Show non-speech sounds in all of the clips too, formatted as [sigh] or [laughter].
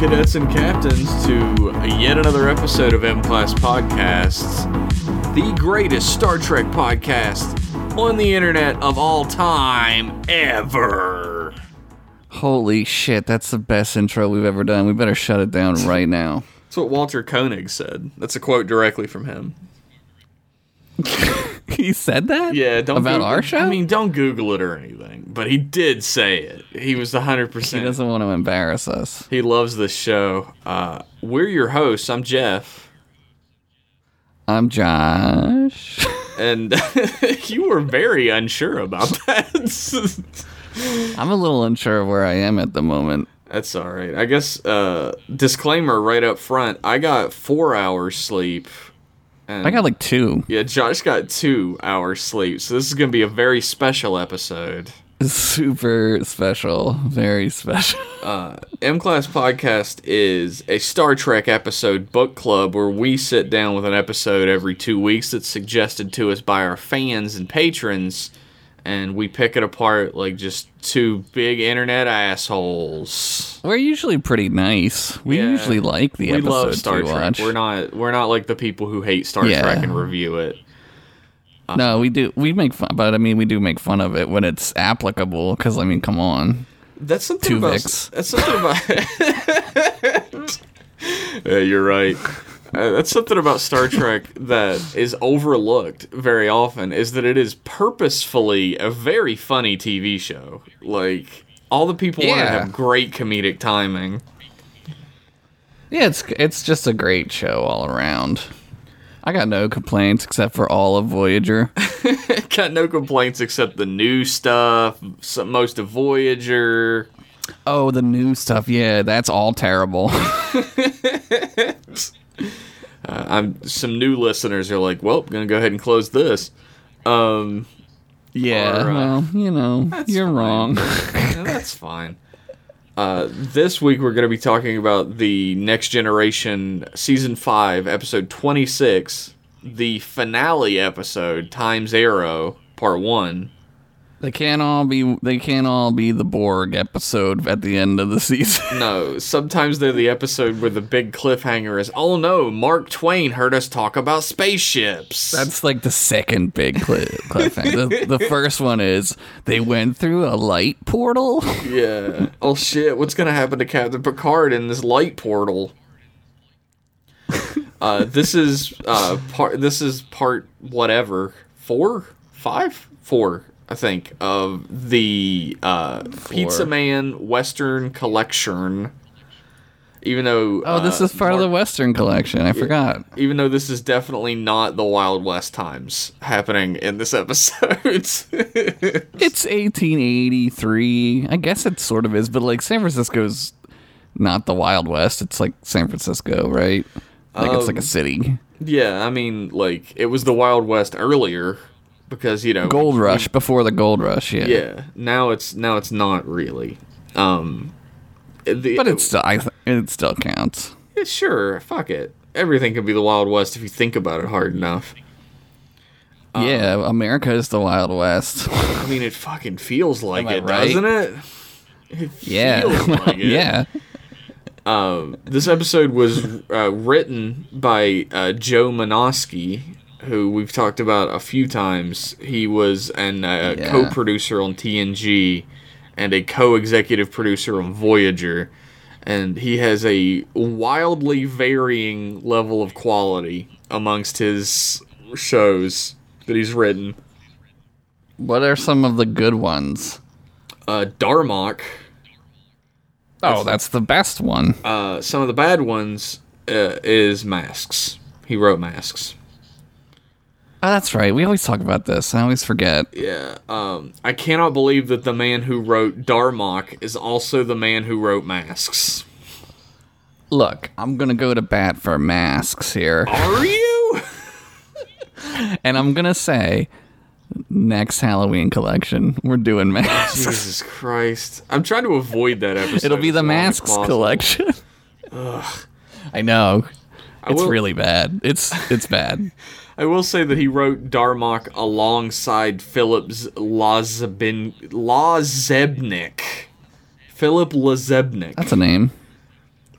Cadets and captains, to yet another episode of M Class Podcasts, the greatest Star Trek podcast on the internet of all time ever. Holy shit, that's the best intro we've ever done. We better shut it down right now. [laughs] That's what Walter Koenig said. That's a quote directly from him. he said that? Yeah, don't about Google- our show. I mean, don't Google it or anything, but he did say it. He was the hundred he doesn't want to embarrass us. He loves this show. Uh, we're your hosts. I'm Jeff. I'm Josh. [laughs] and [laughs] you were very unsure about that. I'm a little unsure of where I am at the moment. That's all right. I guess uh, disclaimer right up front. I got four hours sleep. And I got like two. yeah. Josh got two hours sleep. So this is gonna be a very special episode. Super special. Very special. [laughs] Uh, M Class Podcast is a Star Trek episode book club where we sit down with an episode every two weeks that's suggested to us by our fans and patrons, and we pick it apart like just two big internet assholes. We're usually pretty nice. We Yeah. usually like the we episodes love Star we Trek. watch. We're not we're not like the people who hate Star Yeah. Trek and review it. No, we do. We make fun, but I mean, we do make fun of it when it's applicable. Because I mean, come on. That's something Two about. Vicks. That's something about. [laughs] yeah, you're right. Uh, that's something about Star Trek that is overlooked very often. Is that it is purposefully a very funny TV show. Like all the people on it Yeah. have great comedic timing. Yeah, it's it's just a great show all around. I got no complaints except for all of Voyager. [laughs] Got no complaints except the new stuff. Some, most of Voyager. Oh, the new stuff. Yeah, that's all terrible. [laughs] Uh, I'm some new listeners are like, well, gonna go ahead and close this. Um, yeah, Or, uh, well, you know, you're fine. wrong. Yeah, [laughs] that's fine. Uh, this week we're going to be talking about the Next Generation Season 5, Episode 26, the finale episode, Times Arrow, Part 1. They can't all be they can't all be the Borg episode at the end of the season. [laughs] No, sometimes they're the episode where the big cliffhanger is, oh no, Mark Twain heard us talk about spaceships. That's like the second big cli cliffhanger. The, the first one is they went through a light portal. [laughs] yeah. Oh shit, what's going to happen to Captain Picard in this light portal? [laughs] Uh, this is uh part. This is part whatever four, five, four, I think of the uh, Pizza Man Western Collection. Even though Oh, this uh, is part of the Western collection. I forgot. even though this is definitely not the Wild West times happening in this [laughs] episode. It's 1883. I guess it sort of is, but like San Francisco's not the Wild West. It's like San Francisco, right? Like it's like a city. yeah, I mean, like it was the Wild West earlier because you know Gold Rush before the Gold Rush, yeah. Yeah, now it's now it's not really. Um, the, But it's still, I th- it still counts. yeah, sure. Fuck it. Everything can be the Wild West if you think about it hard enough. yeah, America is the Wild West. I mean, it fucking feels like it, right? doesn't it? It yeah, feels [laughs] like it. yeah. This episode was uh, written by uh, Joe Menosky, who we've talked about a few times. He was an uh, Yeah. co-producer on TNG and a co-executive producer on Voyager, and he has a wildly varying level of quality amongst his shows that he's written. What are some of the good ones? Uh, Darmok. Oh, that's the best one. Uh, some of the bad ones uh, is Masks. He wrote Masks. Oh, that's right. We always talk about this. I always forget. Yeah, um, I cannot believe that the man who wrote Darmok is also the man who wrote Masks. Look, I'm gonna go to bat for masks here, Are you? [laughs] and I'm gonna say, next Halloween collection, we're doing masks. Jesus Christ! I'm trying to avoid that [laughs] episode. It'll be the masks collection. I know. It's will- really bad. It's it's bad. [laughs] I will say that he wrote Darmok alongside Phillips Lazebin Lazebnik. Philip Lazebnik. That's a name.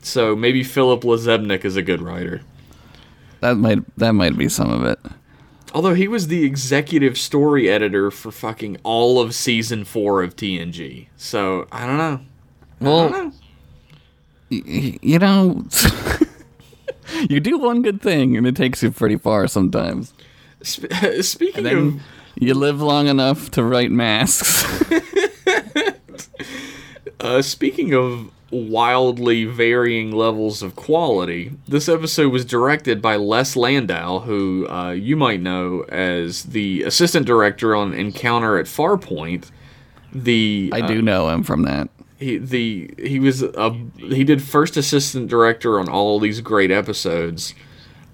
So maybe Philip Lazebnik is a good writer. That might that might be some of it. Although he was the executive story editor for fucking all of season four of TNG. So I don't know. I Well, don't know. y- you know, [laughs] you do one good thing and it takes you pretty far sometimes. Sp- [laughs] speaking of you live long enough to write masks. [laughs] Uh, speaking of wildly varying levels of quality, this episode was directed by Les Landau, who uh, you might know as the assistant director on Encounter at Farpoint. The I uh, do know him from that. He the he was a he did first assistant director on all these great episodes.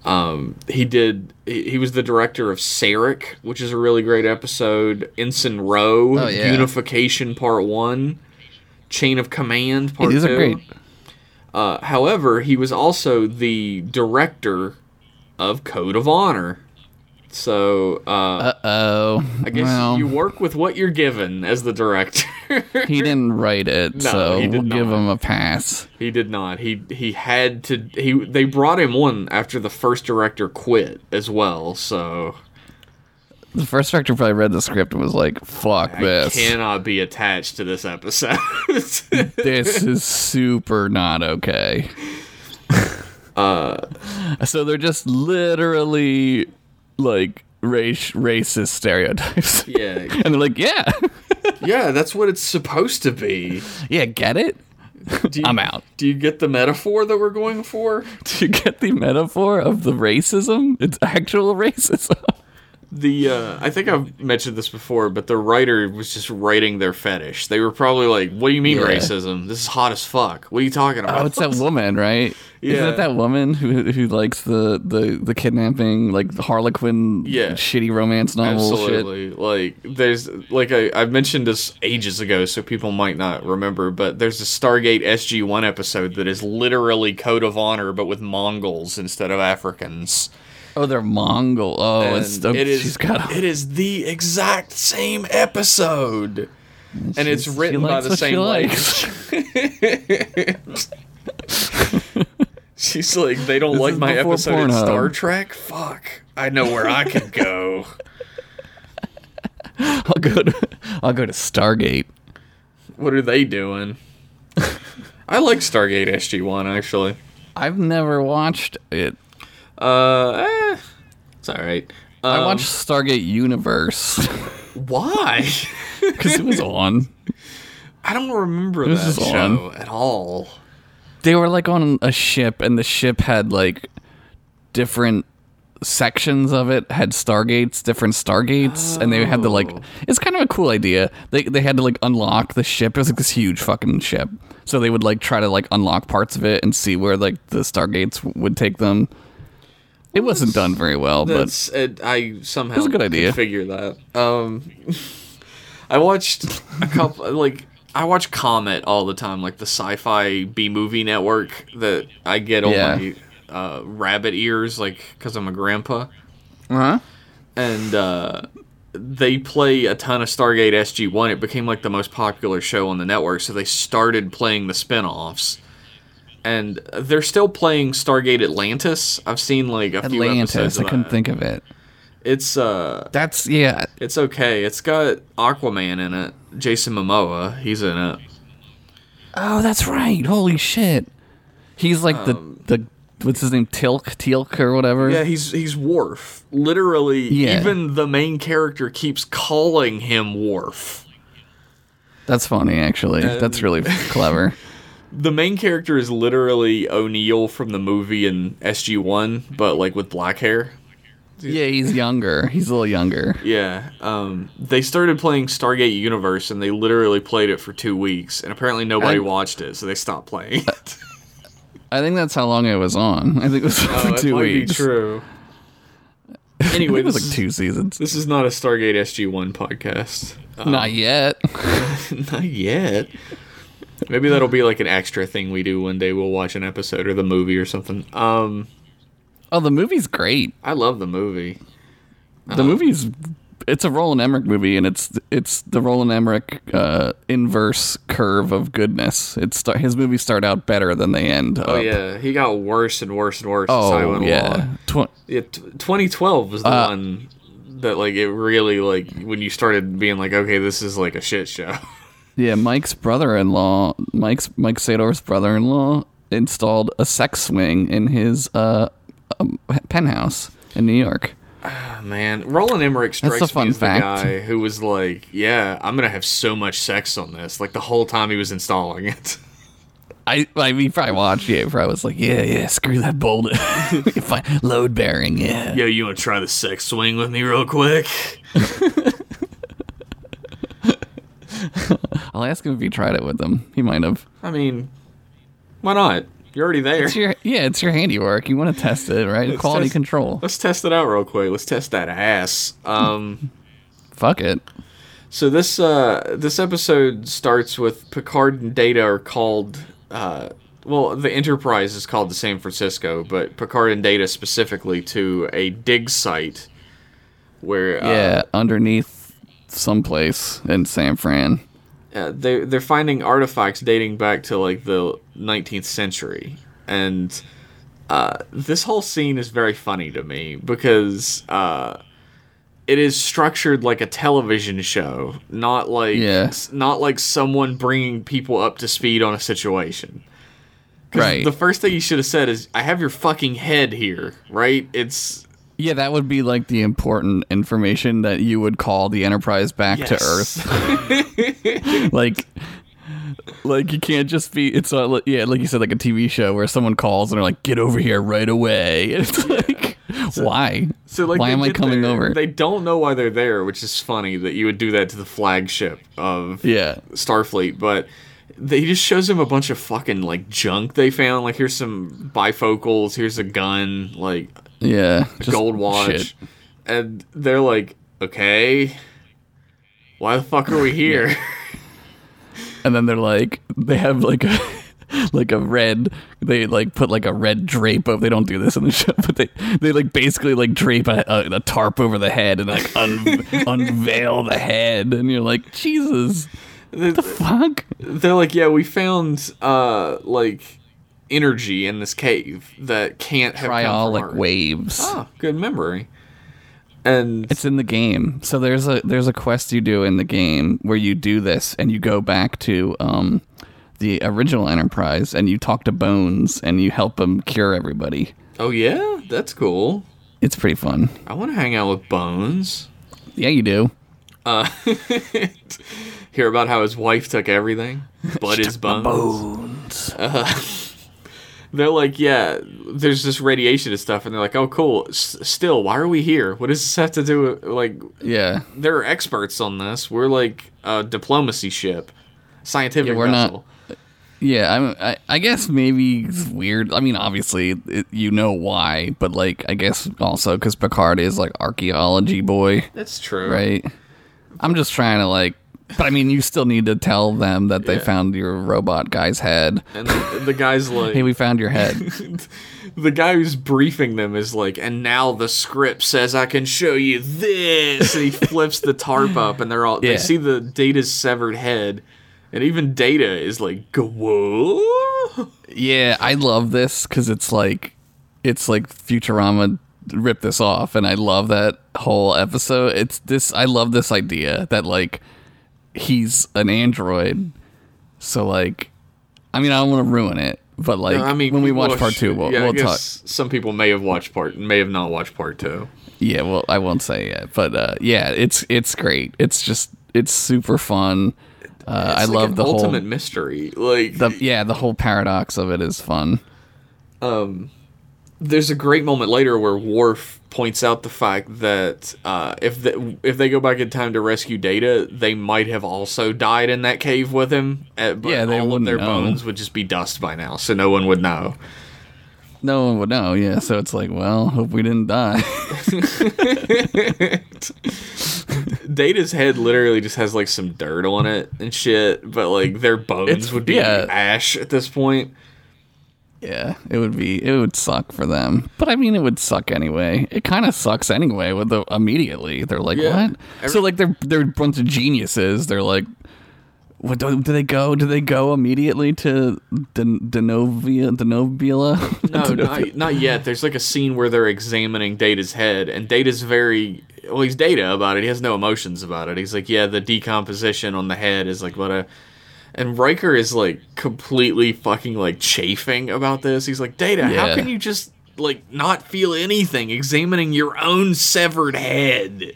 Um, he did he, he was the director of Sarek, which is a really great episode. Ensign Ro, Oh, yeah. Unification Part One, Chain of Command Part these Two. are great. Uh, however, he was also the director of Code of Honor. So uh, Uh oh. I guess well, you work with what you're given as the director. he didn't write it, [laughs] No, so he we'll give him a pass. He did not. He he had to. He they brought him on after the first director quit as well. So The first director probably read the script and was like, "Fuck I this! cannot be attached to this episode. [laughs] this is super not okay." Uh, [laughs] so they're just literally like race racist stereotypes. [laughs] yeah, and they're like, "Yeah, [laughs] yeah, that's what it's supposed to be. yeah, get it? You, [laughs] I'm out." Do you get the metaphor that we're going for? Do you get the metaphor of the racism? It's actual racism. The uh, I think I've mentioned this before, but the writer was just writing their fetish. They were probably like, "What do you mean Yeah. racism? This is hot as fuck. What are you talking about?" Oh, it's that woman, right? Isn't Yeah. it that woman who who likes the the the kidnapping, like the Harlequin, Yeah. shitty romance novel shit? Absolutely. Like there's like I, I mentioned this ages ago, so people might not remember, but there's a Stargate SG One episode that is literally Code of Honor, but with Mongols instead of Africans. Oh, they're Mongol. Oh, And it's oh, it is got. it is the exact same episode. And it's written by the same lady. [laughs] She's like, they don't This like my episode in Star Trek? Fuck. I know where I can go. [laughs] I'll go to I'll go to Stargate. What are they doing? [laughs] I like Stargate SG One actually. I've never watched it. Uh, eh, it's all right. I Um, watched Stargate Universe Why? [laughs] because it was on. I don't remember was that show at all. They were like on a ship, and the ship had like different sections of it had stargates, different stargates, and they had to like. Oh. It's kind of a cool idea. They they had to like unlock the ship. It was like this huge fucking ship. So they would like try to like unlock parts of it and see where like the stargates would take them. It wasn't done very well, but it, I somehow was a good idea. figure that. Um, [laughs] I watched a couple like I watch Comet all the time, like the sci-fi B movie network that I get on Yeah. my uh, rabbit ears, like because I'm a grandpa. Uh-huh. and uh, they play a ton of Stargate SG One. It became like the most popular show on the network, so they started playing the spin-offs. And they're still playing Stargate Atlantis. I've seen like a few Atlantis. I couldn't that. think of it. It's uh, That's yeah. it's okay. It's got Aquaman in it. Jason Momoa, he's in it. Oh, that's right. Holy shit. He's like the the what's his name? Teal'c, Teal'c or whatever. Um, Yeah, he's he's Worf. Literally, Yeah. even the main character keeps calling him Worf. That's funny actually. that's really [laughs] clever. The main character is literally O'Neill from the movie in SG One, but like with black hair. Yeah, he's younger. He's a little younger. Yeah. Um, they started playing Stargate Universe, and they literally played it for two weeks, and apparently nobody I- watched it, so they stopped playing it. [laughs] I think that's how long it was on. I think it was for oh, that two might weeks. be true. Anyway, [laughs] think it was this, like is, two seasons. this is not a Stargate SG One podcast. Uh, Not yet. [laughs] not yet. Maybe that'll be like an extra thing we do one day. We'll watch an episode or the movie or something. Um, Oh, the movie's great. I love the movie. The movie's it's a Roland Emmerich movie, and it's it's the Roland Emmerich uh, inverse curve of goodness. It's start, his movies start out better than they end. Oh yeah, he got worse and worse and worse. Oh yeah. Tw- Yeah, t- 2012 was the Uh, one that like it really like when you started being like, okay, this is like a shit show. [laughs] yeah. Mike's brother-in-law, Mike's Mike Sador's brother-in-law, installed a sex swing in his uh, um, penthouse in New York. Oh, Man, Roland Emmerich strikes That's a fun me as fact. the guy who was like, yeah, I'm gonna have so much sex on this, like the whole time he was installing it. I, I mean, probably watched it. Probably I was like, yeah, yeah, screw that bolt. [laughs] Fine. Load bearing, yeah. Yo, you wanna try the sex swing with me real quick? [laughs] [laughs] I'll ask him if he tried it with them. He might have. I mean, why not? You're already there. It's your yeah, it's your handiwork. You want to test it, right? Let's Quality test- control. Let's test it out real quick. Let's test that ass. Um. [laughs] Fuck it. So this uh this episode starts with Picard and Data are called uh well the Enterprise is called the San Francisco, but Picard and Data specifically to a dig site where uh, Yeah, underneath someplace in San Fran. uh, they they're finding artifacts dating back to like the 19th century and uh, this whole scene is very funny to me because uh, it is structured like a television show not like Yeah. not like someone bringing people up to speed on a situation. Right. the first thing you should have said is i have your fucking head here right it's Yeah, that would be like the important information that you would call the Enterprise back to Earth. [laughs] [laughs] like, like you can't just be. It's not, yeah, like you said, like a TV show where someone calls and they're like, "Get over here right away." [laughs] It's like, why? So like, why am I coming there, over? They don't know why they're there, which is funny that you would do that to the flagship of yeah, Starfleet. But they just shows them a bunch of fucking like junk they found. Like here's some bifocals, here's a gun, like yeah, just gold watch, shit. and they're like, okay, why the fuck are we [laughs] here? [laughs] and then they're like they have like a [laughs] like a red they like put like a red drape over they don't do this in the show but they they like basically like drape a, a, a tarp over the head and like un, unveil the head and you're like jesus what the fuck they're like, yeah, we found uh like energy in this cave that can't have come from triolic waves. Oh, good memory. And it's in the game. So there's a there's a quest you do in the game where you do this and you go back to um the original enterprise and you talk to bones and you help him cure everybody. Oh yeah, that's cool. it's pretty fun. I want to hang out with Bones. yeah you do. Uh, [laughs] hear about how his wife took everything, [laughs] but his bones. bones [laughs] They're like, yeah, there's this radiation and stuff, and they're like, oh, cool. S- still, why are we here? What does this have to do with like? Yeah, They're experts on this. We're like a diplomacy ship, scientific Yeah, we're not- vessel. yeah. I'm, I, I guess maybe it's weird. I mean, obviously, it, you know why, but like, I guess also because Picard is like archaeology boy, That's true, right? I'm just trying to like, but I mean, you still need to tell them that they Yeah. found your robot guy's head. And the, the guy's [laughs] like, Hey, we found your head. [laughs] the guy who's briefing them is like, and now the script says I can show you this. And he [laughs] flips the tarp up, and they're all Yeah. they see the Data's severed head, and even Data is like, "Go whoa!" yeah, I love this because it's like, it's like Futurama ripped this off, and I love that whole episode. It's this. I love this idea that like he's an android. So like, I mean, I don't want to ruin it, but like, I mean, when we watch well, part two, we'll, yeah, we'll talk. some people may have watched part, may have not watched part two. Yeah, well, I won't say yet, but uh, yeah, it's it's great. It's just it's super fun. Uh, I like love the whole ultimate mystery. Like the yeah the whole paradox of it is fun. Um, there's a great moment later where Worf points out the fact that uh, if the, if they go back in time to rescue Data, they might have also died in that cave with him. uh, but Yeah, they all of their know. bones would just be dust by now, so no one would know. No one would know. Yeah, so it's like, well, hope we didn't die. [laughs] Data's head literally just has like some dirt on it and shit, but like their bones It's- would be yeah. ash at this point. Yeah, it would be it would suck for them. But I mean it would suck anyway. It kind of sucks anyway with the immediately. They're like, Yeah. "What?" Every- so like they're they're a bunch of geniuses. They're like what do, do they go? Do they go immediately to Den- Denovia Denovia? [laughs] No, not, not yet. There's like a scene where they're examining Data's head, and Data's very well. He's Data about it. He has no emotions about it. He's like, yeah, the decomposition on the head is like what a. And Riker is like completely fucking like chafing about this. He's like, Data, how can you just like not feel anything examining your own severed head?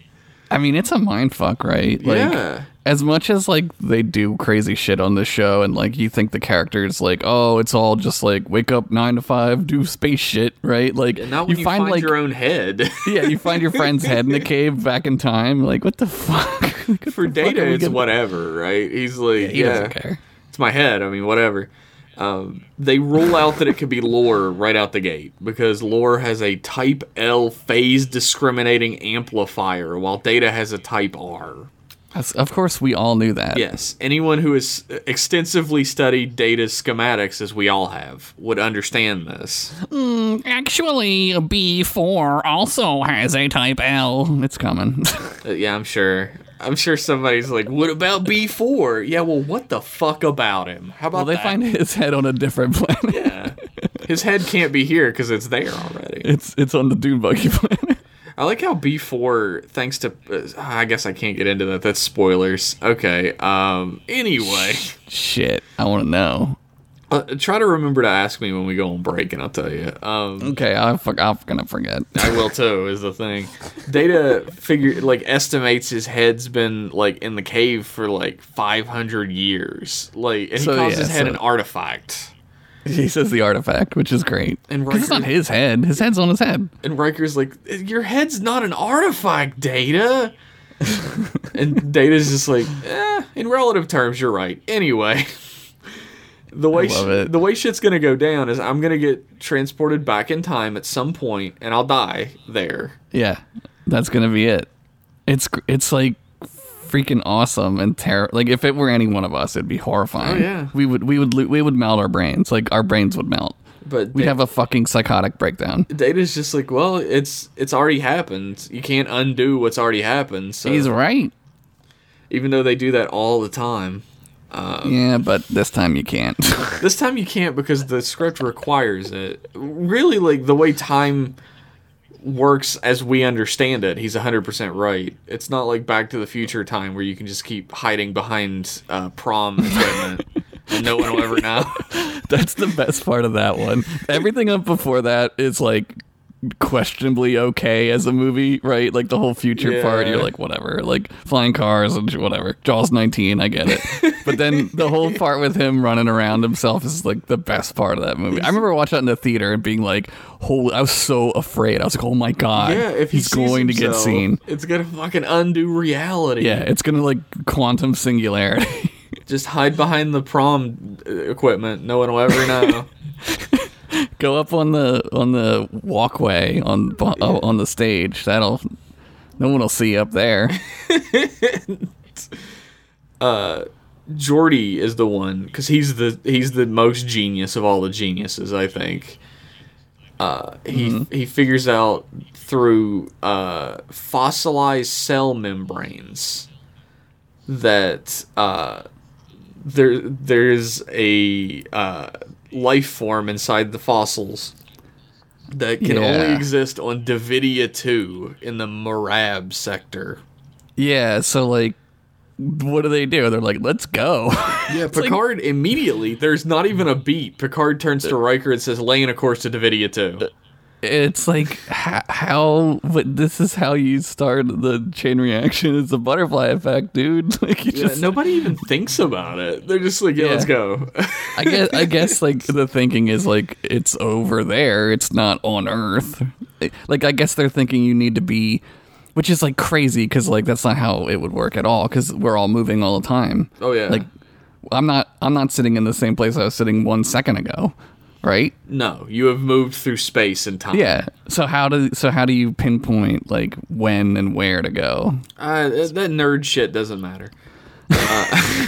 I mean, it's a mind fuck, right? Like, Yeah. As much as like they do crazy shit on the show, and like you think the characters like, oh, it's all just like wake up nine to five, do space shit, right? Like And not when you, find find, like your own head. [laughs] yeah, you find your friend's head in the cave back in time. Like what the fuck? [laughs] What For the Data, we it's gonna- whatever, right? He's like, He yeah, doesn't care. it's my head. I mean, whatever. Um, they rule out that it could be lore right out the gate because lore has a Type L phase discriminating amplifier, while Data has a Type R. Of course, we all knew that. Yes, anyone who has extensively studied data schematics, as we all have, would understand this. Actually, B four also has a type L. It's coming. [laughs] Uh, yeah, I'm sure. I'm sure somebody's like, "What about B4?" Yeah, well, what the fuck about him? How about well, they that? find his head on a different [laughs] planet. Yeah. His head can't be here because it's there already. It's it's on the Dune Buggy [laughs] planet. I like how B4, thanks to. Uh, I guess I can't get into that. That's spoilers. Okay. Um. Anyway, Shit, I want to know. uh, try to remember to ask me when we go on break, and I'll tell you. Um. Okay, I'm, fuck, I'm gonna forget. I will too. Is the thing. Data figure like estimates his head's been like in the cave for like 500 years. Like, and he So, calls yeah, his head so- an artifact. [laughs] He says the artifact, which is great. And Because it's not his head. His head's on his head. And Riker's like, "Your head's not an artifact, Data." [laughs] and Data's just like, eh, in relative terms, you're right. Anyway, [laughs] the way sh- the way shit's gonna go down is I'm gonna get transported back in time at some point, and I'll die there. Yeah, that's gonna be it. It's it's like freaking awesome and terror. Like if it were any one of us, it'd be horrifying. Oh, yeah. we would we would lo- we would melt our brains. Like our brains would melt. But We'd Da- have a fucking psychotic breakdown. Data's just like, well, it's it's already happened. You can't undo what's already happened. So He's right. even though they do that all the time, Uh, yeah, but this time you can't. [laughs] This time you can't because the script requires it. Really, like the way time works as we understand it, he's 100% right. It's not like Back to the Future time where you can just keep hiding behind uh, prom equipment [laughs] and no one will ever know. That's the best part of that one. Everything up before that is like questionably okay as a movie, right? Like the whole future part, you're like, whatever, like flying cars and whatever. Jaws 19, I get it. but then the whole [laughs] part with him running around himself is like the best part of that movie. I remember watching it in the theater and being like, holy, I was so afraid. I was like, oh my God, yeah, if he he's going to get seen. it's gonna fucking undo reality. Yeah, it's going to like quantum singularity. Just hide behind the prom equipment. No one will ever [laughs] know. [laughs] Go up on the on the walkway on uh, on the stage. That'll no one will see up there. [laughs] Geordi is the one because he's the he's the most genius of all the geniuses. I think. Uh, he he figures out through uh, fossilized cell membranes that uh, there there's a uh, life form inside the fossils that can only exist on Devidia two in the Marrab sector. Yeah, so like, what do they do? They're like, let's go. [laughs] Yeah, Picard immediately. There's not even a beat. Picard turns to uh, Riker and says, "Laying a course to Devidia too." Uh, it's like how, how but this is how you start the chain reaction. It's a butterfly effect, dude. [laughs] Like you Yeah, just nobody even thinks about it. They're just like, "Yeah, let's go." I guess I [laughs] guess like the thinking is like it's over there. It's not on Earth. Like I guess they're thinking you need to be, which is like crazy because like that's not how it would work at all. Because we're all moving all the time. oh yeah. Like I'm not I'm not sitting in the same place I was sitting one second ago, right? no, you have moved through space and time. Yeah. So how do so how do you pinpoint like when and where to go? Uh, that nerd shit doesn't matter. [laughs]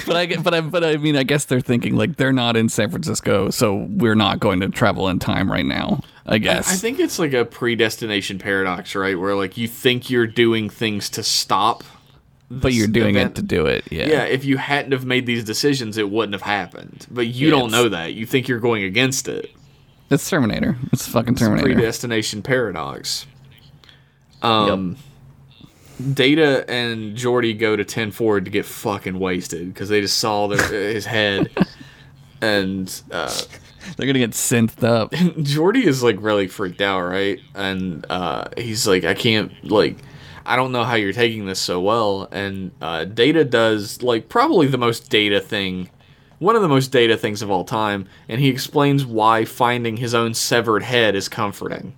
but I but I but I mean I guess they're thinking like they're not in San Francisco, so we're not going to travel in time right now. I guess. I think it's like a predestination paradox, right? Where like you think you're doing things to stop, but you're doing event- it to do it. Yeah. yeah. If you hadn't have made these decisions, it wouldn't have happened. But you Yeah, don't know that. You think you're going against it. It's Terminator. It's fucking Terminator. predestination paradox. Um, Data and Geordi go to Ten Ford to get fucking wasted because they just saw their, [laughs] his head, and uh, They're gonna get synthed up. [laughs] Geordi is like really freaked out, right? And uh, he's like, I can't like. I don't know how you're taking this so well. And uh, Data does like probably the most Data thing, one of the most Data things of all time. And he explains why finding his own severed head is comforting.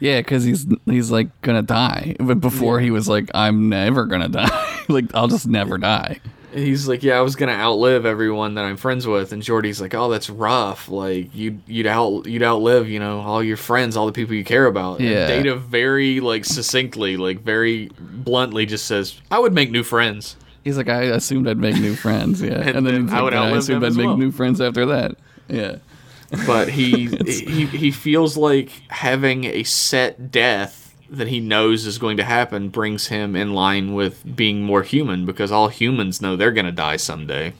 Yeah, because he's he's like gonna die. But before he was like, I'm never gonna die. [laughs] like I'll just never die. And he's like, "Yeah, I was gonna outlive everyone that I'm friends with." And Geordi's like, "Oh, that's rough. Like you'd you'd out you'd outlive, you know, all your friends, all the people you care about." Yeah. And Data very like succinctly, like very bluntly, just says, "I would make new friends." He's like, I assumed I'd make new friends. Yeah, [laughs] And and, then, then I like, would "Yeah, I assumed I'd make well." new friends after that. Yeah. But he [laughs] he he feels like having a set death that he knows is going to happen brings him in line with being more human because all humans know they're gonna die someday.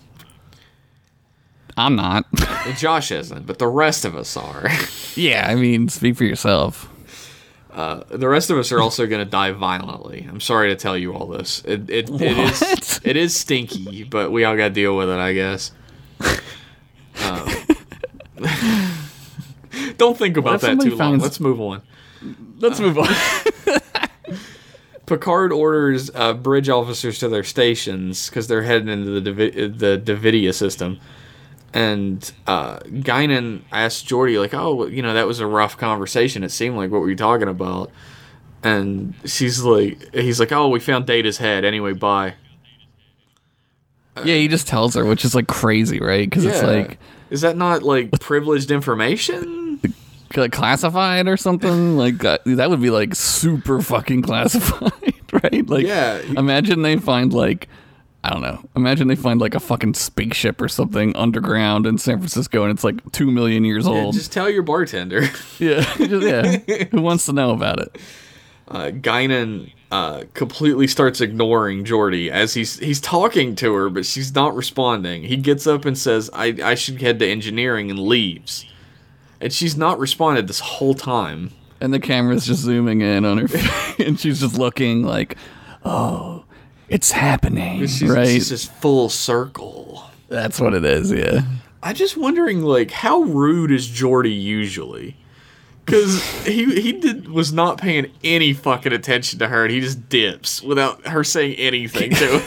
I'm not. [laughs] Josh isn't, but the rest of us are. [laughs] yeah, I mean, speak for yourself. the rest of us are also going to die violently. I'm sorry to tell you all this. It it, it is it is stinky, but we all got to deal with it, I guess. [laughs] Um, don't think about that too long. Let's move on. Let's move on. [laughs] Picard orders uh, bridge officers to their stations because they're heading into the Davi- the Devidia system. And uh, Guinan asks Geordi, like, "Oh, you know, that was a rough conversation. It seemed like what were you talking about?" And she's like, "He's like, oh, we found Data's head. Anyway, bye." yeah, he just tells her, which is like crazy, right? Because it's like is that not like privileged information? Like classified or something [laughs] like that, that would be like super fucking classified [laughs] right like Yeah. imagine they find like i don't know imagine they find like a fucking spaceship or something underground in san francisco and it's like two million years Yeah, old just tell your bartender. [laughs] yeah just- yeah who wants to know about it uh, Guinan uh, completely starts ignoring Geordi as he's he's talking to her, but she's not responding. He gets up and says, "I I should head to engineering," and leaves. And she's not responded this whole time. and the camera's just zooming in on her [laughs] face and she's just looking like oh it's happening She's, right she's just full circle. that's what it is yeah I'm just wondering, like, how rude is Geordi usually? Because [laughs] he he did was not paying any fucking attention to her, and he just dips without her saying anything to [laughs] him.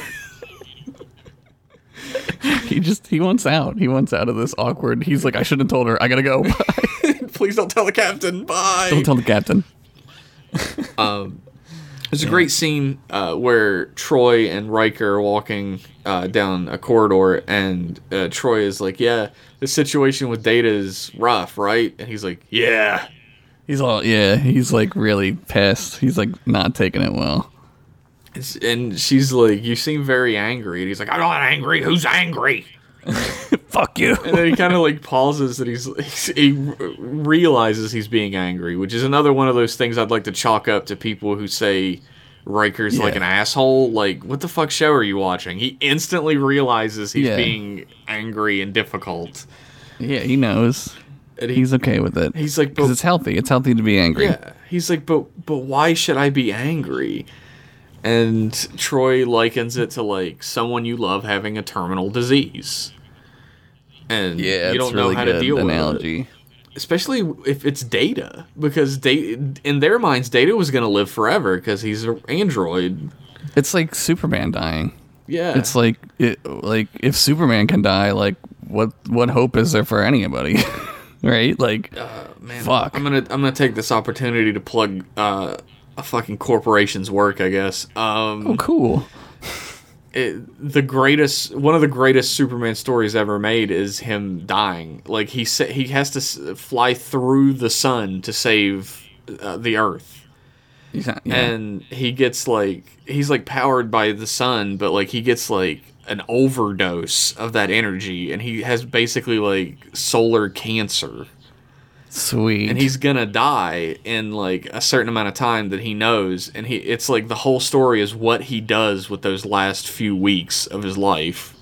[laughs] he just he wants out he wants out of this awkward he's like i shouldn't have told her i gotta go [laughs] [laughs] Please don't tell the captain. Bye. Don't tell the captain. um, There's a great scene uh, where Troi and Riker are walking uh, down a corridor, and uh, Troi is like, "Yeah, the situation with Data is rough, right?" And he's like, "Yeah." He's all yeah. He's like really pissed. He's like not taking it well. And she's like, "You seem very angry," and he's like, "I'm not angry. Who's angry?" [laughs] Fuck you. And then he kind of like pauses, and he's, he's he realizes he's being angry, which is another one of those things I'd like to chalk up to people who say Riker's like an asshole. Like, what the fuck show are you watching? He instantly realizes he's Yeah. being angry and difficult. Yeah, he knows. And he, He's okay with it. he's like, because it's healthy. It's healthy to be angry. yeah, he's like, but but why should I be angry? And Troi likens it to like someone you love having a terminal disease. And Yeah, you don't know really how to deal with it. especially if it's Data, because Data, in their minds, Data was going to live forever because he's an android. It's like Superman dying. Yeah, It's like it, like if Superman can die, like what what hope is there for anybody? [laughs] right? Like man. fuck. I'm gonna I'm gonna take this opportunity to plug uh, fucking corporation's work. I guess. Um, oh, cool. it, the greatest one of the greatest Superman stories ever made is him dying. Like he sa- he has to s- fly through the sun to save uh, the Earth. Not- yeah. and he gets like he's like powered by the sun but like he gets like an overdose of that energy, and he has basically like solar cancer, Sweet. and he's gonna die in like a certain amount of time that he knows, and he it's like the whole story is what he does with those last few weeks of his life.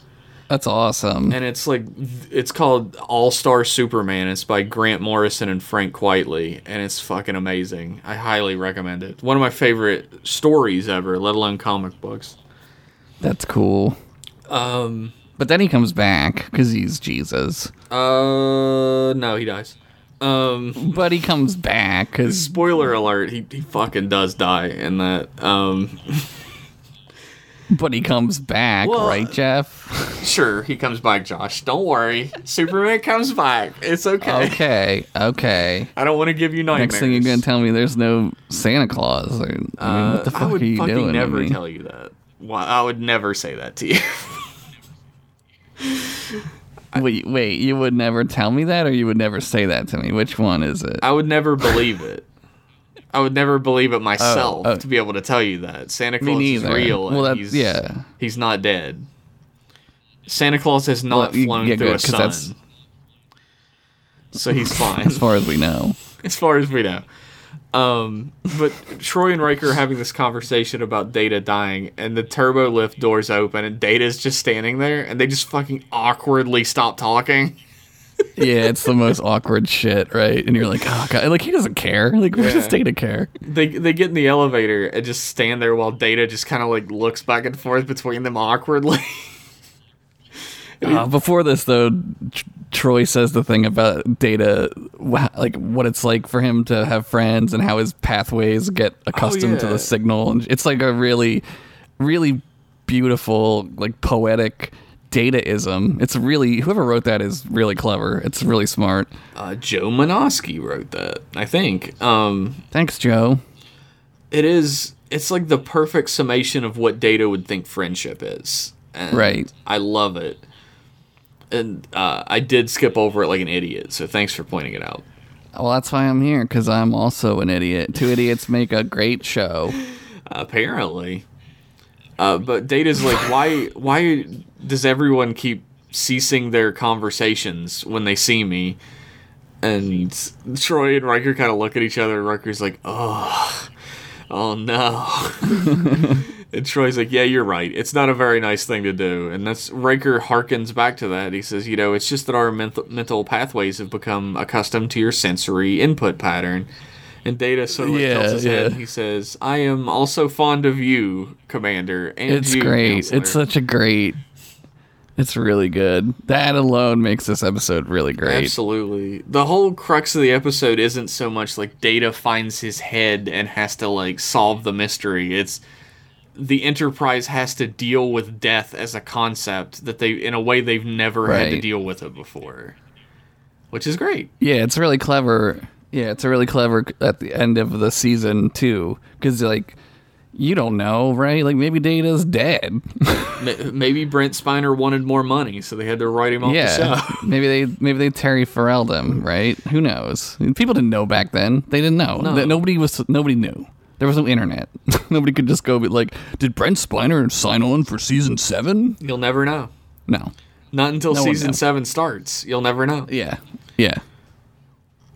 That's awesome. and it's like it's called All Star Superman. It's by Grant Morrison and Frank Quitely, and it's fucking amazing. I highly recommend it. One of my favorite stories ever, let alone comic books. That's cool. Um, But then he comes back because he's Jesus. uh, no, he dies. Um, [laughs] But he comes back because spoiler alert, he, he fucking does die in that. Um, but he comes back, Well, right, Jeff? sure, he comes back, Josh. Don't worry, Superman comes back. It's okay. Okay, okay. I don't want to give you nightmares. Next thing you're gonna tell me there's no Santa Claus. I mean, Uh, what the fuck I would are you fucking doing? never tell you that. Why I would never say that to you. [laughs] Wait, wait, you would never tell me that, or you would never say that to me? Which one is it? I would never believe it. I would never believe it myself oh. oh. to be able to tell you that Santa Claus is real. Well, and that's- he's, yeah. he's not dead. Santa Claus has not Well, flown yeah, through good, a sun, so he's [laughs] fine [laughs] as far as we know. as far as we know. Um, but Troi and Riker are having this conversation about Data dying, and the turbo lift doors open, and Data's just standing there, and they just fucking awkwardly stop talking. [laughs] Yeah, it's the most awkward shit, right? And you're like, oh god, like he doesn't care. Like, Yeah. his data care? They they get in the elevator and just stand there while Data just kind of like looks back and forth between them awkwardly. [laughs] Uh, before this, though, Troi says the thing about data, like what it's like for him to have friends and how his pathways get accustomed to Oh, yeah. the signal. And it's like a really, really beautiful, like poetic dataism. It's really whoever wrote that is really clever. It's really smart. Uh, Joe Menosky wrote that, I think. Um, Thanks, Joe. it is. It's like the perfect summation of what Data would think friendship is. And Right. I love it. And uh, I did skip over it like an idiot, so thanks for pointing it out. Well, that's why I'm here because I'm also an idiot. Two idiots make a great show. apparently. Uh, but Data's like, why? Why does everyone keep ceasing their conversations when they see me? And Troi and Riker kind of look at each other. And Riker's like, oh, oh no. [laughs] and Troi's like, yeah, you're right. It's not a very nice thing to do. And that's Riker harkens back to that. He says, you know, it's just that our mental, mental pathways have become accustomed to your sensory input pattern. And Data sort of like Yeah, tilts his head. He says, "I am also fond of you, Commander." And It's you, great. Counselor." It's such a great. It's really good. That alone makes this episode really great. Absolutely. The whole crux of the episode isn't so much like Data finds his head and has to like solve the mystery. It's the Enterprise has to deal with death as a concept that they in a way they've never had to deal with it before. Which is great. Yeah, it's really clever. Yeah, it's a really clever at the end of the season too, because like you don't know, right? Like maybe Data's dead. [laughs] Maybe Brent Spiner wanted more money, so they had to write him off the yeah, show. [laughs] maybe they maybe they Terry Farrelled him, right? Who knows? People didn't know back then. They didn't know. No. That Nobody was. Nobody knew. There was no internet. [laughs] nobody could just go be like, "Did Brent Spiner sign on for season seven? You'll never know. No. Not until No season seven starts. You'll never know. Yeah. Yeah.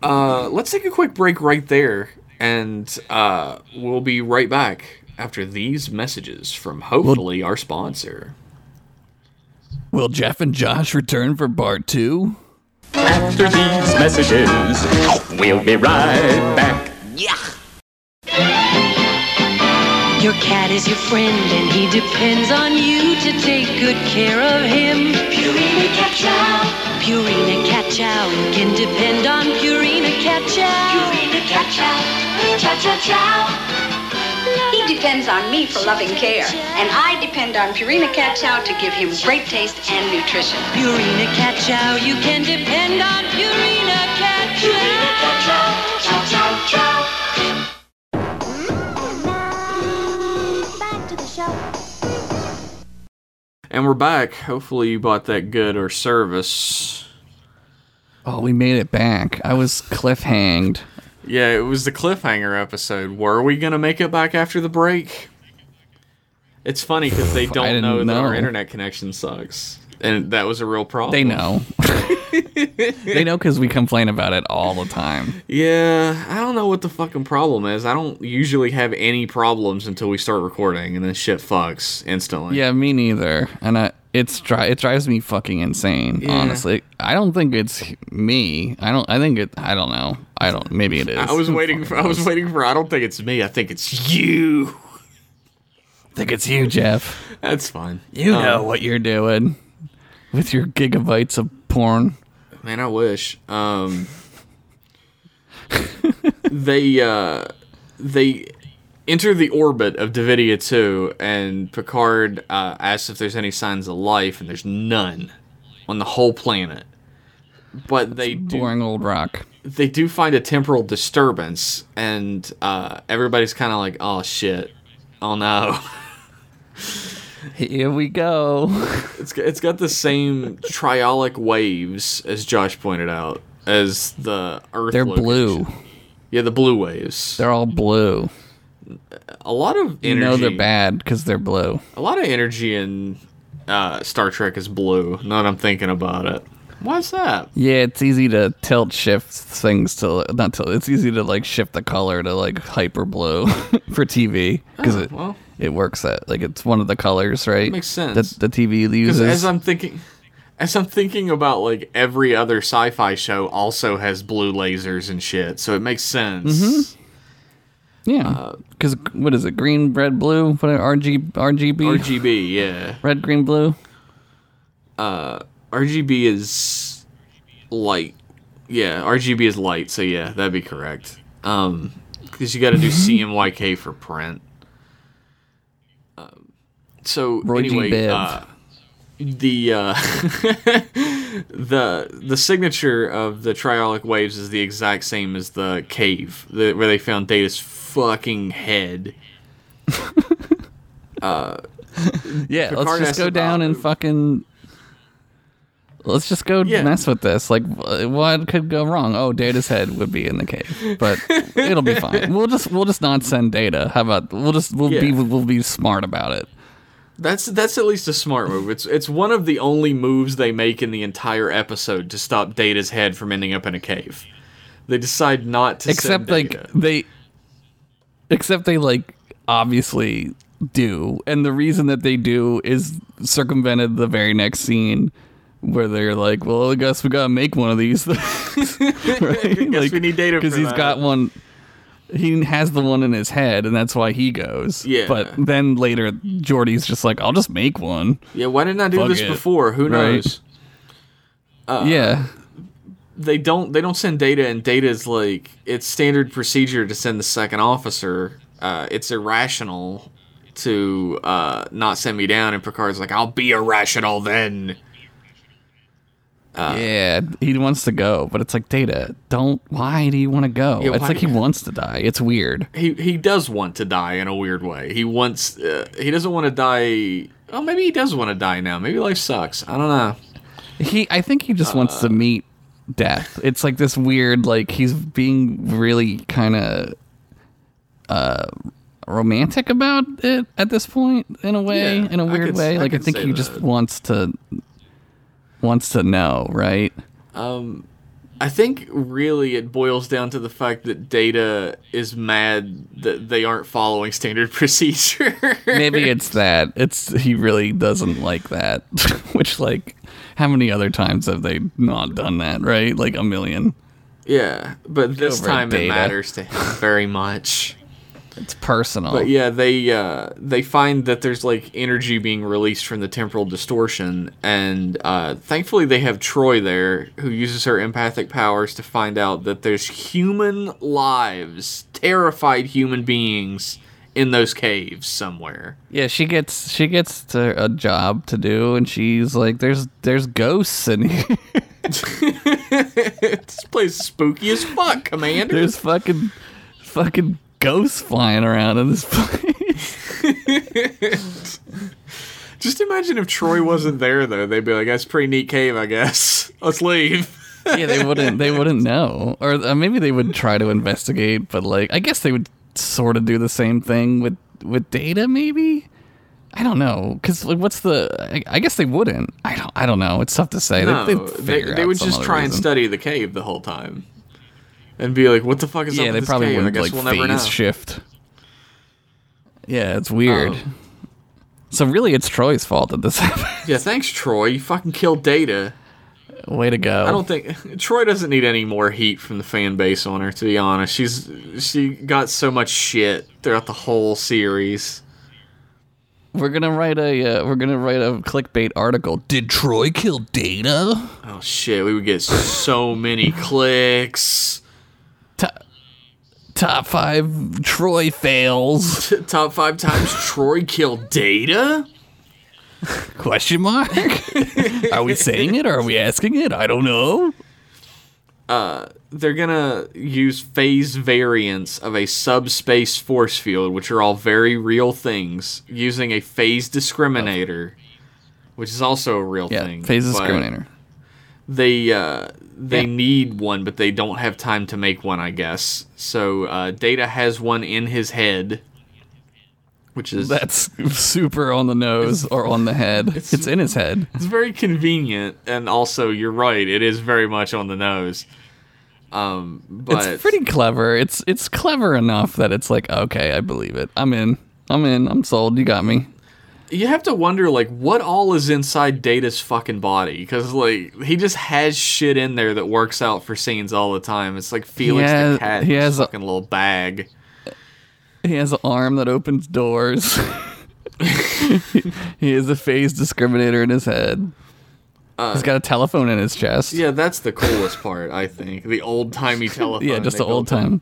Uh, let's take a quick break right there, and uh, we'll be right back after these messages from hopefully our sponsor. Will Jeff and Josh return for part two? After these messages, we'll be right back. Your cat is your friend and he depends on you to take good care of him. Purina Cat Chow. Purina Cat Chow. You can depend on Purina Cat Chow. Purina Cat Chow. Chow chow chow. He depends on me for loving care, and I depend on Purina Cat Chow to give him great taste and nutrition. Purina Cat Chow. You can depend on Purina Cat Chow. Purina Cat Chow chow chow. Back And we're back. Hopefully, you bought that good or service. Oh, we made it back. I was cliffhanged. Yeah, it was the cliffhanger episode. Were we gonna make it back after the break? It's funny because they [sighs] don't didn't know, that our internet connection sucks, and that was a real problem. They know. [laughs] they know because we complain about it all the time. Yeah, I don't know what the fucking problem is. I don't usually have any problems until we start recording, and then shit fucks instantly. Yeah, me neither. And I, it's dri- it drives me fucking insane. Yeah. Honestly, I don't think it's me. I don't. I think it. I don't know. I don't. Maybe it is. I was Who waiting [laughs] for. I was waiting for. I don't think it's me. I think it's you. I think it's you, Jeff. That's fine. You Um, know what you're doing with your gigabytes of porn. Man, I wish. Um, they uh, they enter the orbit of Devidia 2, and Picard uh, asks if there's any signs of life, and there's none on the whole planet. But they do, Boring old rock. they do find a temporal disturbance, and uh, everybody's kind of like, "Oh shit, oh no." [laughs] Here we go. It's got- it's got the same triolic waves as Josh pointed out as the Earth. They're location. blue. Yeah, the blue waves. They're all blue. a lot of energy. You know they're bad because they're blue. A lot of energy in uh, Star Trek is blue. Now that I'm thinking about it, why's that? Yeah, it's easy to tilt shift things to not tilt. It's easy to like shift the color to like hyper blue [laughs] for TV because it Oh, well. it works that like it's one of the colors, right? Makes sense. That the TV uses. as I'm thinking, as I'm thinking about like every other sci-fi show also has blue lasers and shit, so it makes sense. Mm-hmm. yeah, uh, because what is it? Green, red, blue. What are RG, RGB? RGB, yeah. Red, green, blue. RGB is light. Yeah, RGB is light, so yeah, that'd be correct. Um, because you got to do [laughs] CMYK for print. Um, so Roy anyway, uh, the uh, [laughs] the the signature of the triolic waves is the exact same as the cave the, where they found Data's fucking head. [laughs] Yeah, Picard let's just go down about- and fucking. Let's just go Yeah. mess with this. Like, what could go wrong? Oh, Data's head would be in the cave, but [laughs] it'll be fine. We'll just we'll just not send Data. How about we'll just we'll be we'll be smart about it. That's that's at least a smart move. It's it's one of the only moves they make in the entire episode to stop Data's head from ending up in a cave. They decide not to Except send like Data. they, except they like obviously do, and the reason that they do is circumvented the very next scene. Where they're like, well, I guess we gotta make one of these things, [laughs] right? Guess we need data because he's that. got one. He has the one in his head, and that's why he goes. Yeah. But then later, Geordi's just like, "I'll just make one." Yeah, why didn't I do Fuck this it. before? Who Right. knows? Uh, yeah, They don't they don't send Data, and Data's like it's standard procedure to send the second officer. Uh, it's irrational to uh, not send me down, and Picard's like, "I'll be irrational then." Yeah. He wants to go, but it's like, Data, don't. Why do you want to go? Yeah, it's why- like he wants to die. It's weird. he he does want to die in a weird way. He wants uh, he doesn't want to die. Oh, maybe he does want to die now. Maybe life sucks. I don't know. He, I think he just wants Uh. to meet death. It's like this weird, like he's being really kind of uh romantic about it at this point in a way, Yeah, in a weird could- way. Like I could think he just wants to wants to know, right? Um, I think really it boils down to the fact that Data is mad that they aren't following standard [laughs] procedure. Maybe it's that. It's he really doesn't like that. [laughs] Which like how many other times have they not done that, right? Like a million. yeah, but this Over time it matters to him very much. It's personal. But yeah, they uh, they find that there's like energy being released from the temporal distortion, and uh, thankfully they have Troi there, who uses her empathic powers to find out that there's human lives, terrified human beings in those caves somewhere. Yeah, she gets she gets to a job to do, and she's like, "There's there's ghosts in here. [laughs] This place is spooky as fuck, Commander. There's fucking fucking ghosts flying around in this place." [laughs] Just imagine if Troi wasn't there, though. They'd be like, "That's a pretty neat cave, I guess. Let's leave." yeah, they [laughs] wouldn't they wouldn't know, or uh, maybe they would try to investigate, but like I guess they would sort of do the same thing with with Data, maybe. I don't know, because like, what's the? I, I guess they wouldn't. I don't. I don't know. It's tough to say. No, they, they, they, would just try and study the cave the whole time, and be like, "What the fuck is up Yeah, they probably cave?" I wouldn't like we'll phase shift. Yeah, it's weird. Um, so really, it's Troi's fault that this [laughs] happened. Yeah, thanks, Troi. You fucking killed Data. Way to go! I don't think Troi doesn't need any more heat from the fan base on her. To be honest, she's she got so much shit throughout the whole series. We're gonna write a uh, we're gonna write a clickbait article. Did Troi kill Data? Oh shit, we would get so many clicks. Top, five Troi fails? [laughs] Top five times Troi killed Data. Question mark? are we saying it or are we asking it? I don't know. They're gonna use phase variants of a subspace force field, which are all very real things, using a phase discriminator, which is also a real Yeah, thing. phase discriminator. They uh, they need one, but they don't have time to make one, I guess. So uh, Data has one in his head, which is That's [laughs] super on the nose or on the head. It's, in his head. It's very convenient, and also you're right. It is very much on the nose. Um, but It's pretty clever. It's it's clever enough that it's like okay, I believe it. I'm in. I'm in. I'm sold. You got me. You have to wonder like what all is inside Data's fucking body because like he just has shit in there that works out for scenes all the time. It's like Felix has- the cat. he has a- fucking little bag. He has an arm that opens doors. [laughs] he has a phase discriminator in his head. He's got a telephone in his chest. Uh, Yeah, that's the coolest part. I think the old timey [laughs] telephone. yeah, just the old time.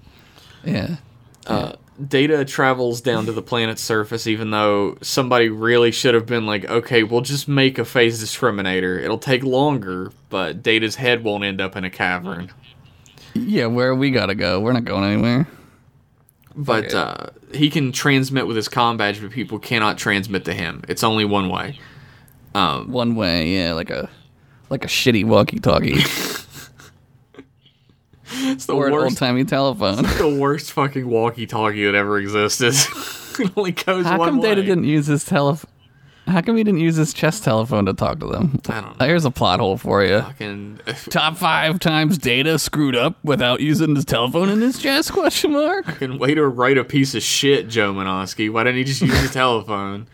Yeah. Data travels down to the planet's surface, even though somebody really should have been like, okay, we'll just make a phase discriminator. It'll take longer, but Data's head won't end up in a cavern. Yeah, where we gotta go? We're not going anywhere. But uh, he can transmit with his comm badge, but people cannot transmit to him. It's only one way. One way, yeah, like a like a shitty walkie-talkie [laughs] It's the or worst, old-timey telephone. It's the worst fucking walkie-talkie that ever existed. [laughs] it only goes How one come way. Data didn't use his telephone? How come he didn't use his chest telephone to talk to them? I don't know. Here's a plot hole for you. Fucking, [laughs] Top five times Data screwed up without using his telephone in his chest? Question mark. fucking way to write a piece of shit, Joe Menosky. Why didn't he just use the telephone?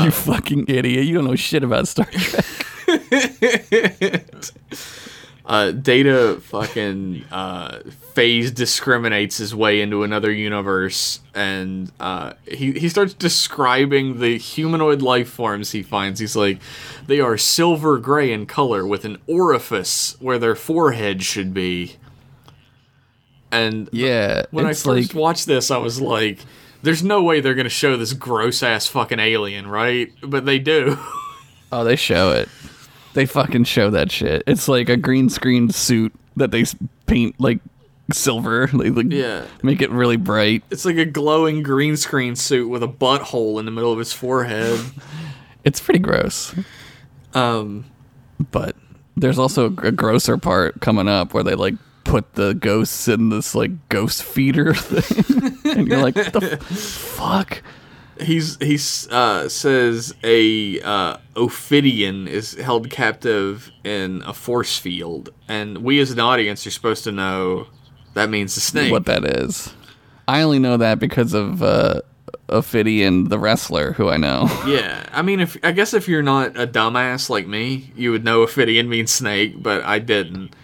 you fucking idiot! You don't know shit about Star Trek. [laughs] uh, Data fucking uh, phase discriminates his way into another universe, and uh, he he starts describing the humanoid life forms he finds. He's like, they are silver gray in color with an orifice where their forehead should be. And Yeah, when I first like watched this, I was like, "There's no way they're gonna show this gross ass fucking alien, right?" But they do. [laughs] oh, they show it. They fucking show that shit. It's like a green screen suit that they paint like silver. [laughs] They like Yeah. make it really bright. It's like a glowing green screen suit with a butthole in the middle of his forehead. [laughs] It's pretty gross. Um, But there's also a grosser part coming up where they like put the ghosts in this like ghost feeder [laughs] thing, and you're like, what the f- fuck? He's he's uh, says a uh, Ophidian is held captive in a force field, and we as an audience are supposed to know that means the snake. What that is? I only know that because of uh, Ophidian, the wrestler, who I know. [laughs] Yeah, I mean, if I guess if you're not a dumbass like me, you would know Ophidian means snake, but I didn't.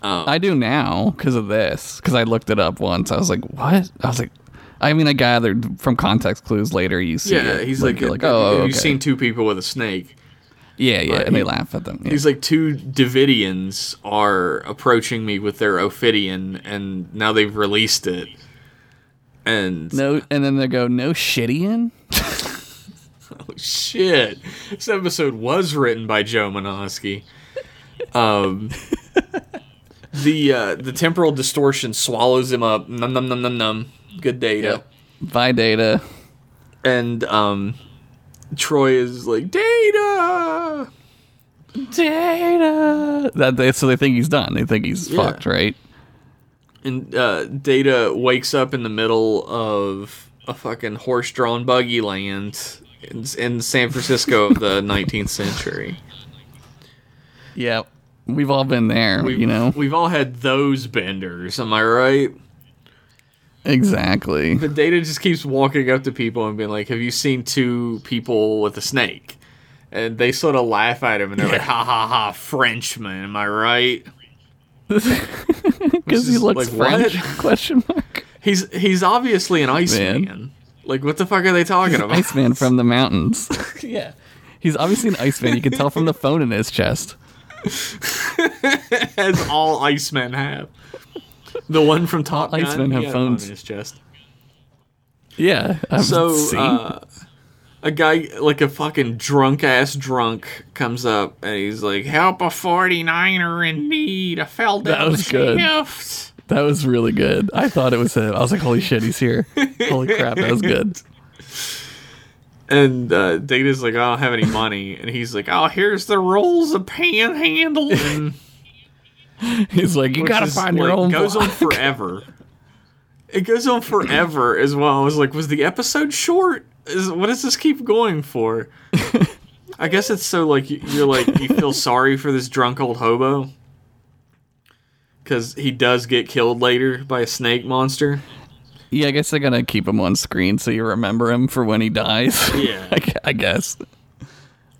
I do now because of this. Because I looked it up once. I was like, what? I was like, I mean, I gathered from context clues later. You see, Yeah, it. he's like, you're like, oh, you've seen two people with a snake. yeah, yeah, but and they laugh at them. Yeah. He's like two Devidians are approaching me with their Ophidian, and now they've released it. And no, and then they go, no shittian. [laughs] Oh shit, this episode was written by Joe Menosky. Um, [laughs] the uh, the temporal distortion swallows him up. Num num num num num. Good data. By data. And um, Troi is like data. Data. That they so they think he's done. They think he's Yeah. fucked, right? And uh, Data wakes up in the middle of a fucking horse-drawn buggy land in, in San Francisco of the [laughs] 19th century. Yep. we've all been there. We've, you know we've all had those benders. Am I right? Exactly. But Data just keeps walking up to people and being like, "Have you seen two people with a snake?" And they sort of laugh at him and they're like, "Ha ha ha, Frenchman, am I right?" [laughs] Because he looks like, what? French? Question mark. He's he's obviously an Iceman. Man. Like, what the fuck are they talking about? Iceman from the mountains. [laughs] yeah. He's obviously an Iceman. You can tell from the phone in his chest. [laughs] As all Icemen have. The one from Top Gun, Icemen he have had a phone phones. in his chest. Yeah. I've So, uh, a guy, like a fucking drunk ass drunk, comes up and he's like, Help a 49er in need. I fell down That was the good. shaft." that was really good. I thought it was him. I was like, holy shit, he's here. Holy crap, that was good. [laughs] And uh, Data's like, I don't have any money. And he's like, Oh, here's the rules of panhandling. [laughs] [laughs] He's like, you Which gotta is, find your like, own. It goes on forever. It goes on forever as well. I was like, was the episode short? Is what does this keep going for? [laughs] I guess it's so like you- you're like you feel sorry for this drunk old hobo because he does get killed later by a snake monster. Yeah, I guess they're gonna keep him on screen so you remember him for when he dies. Yeah. [laughs] I, I guess.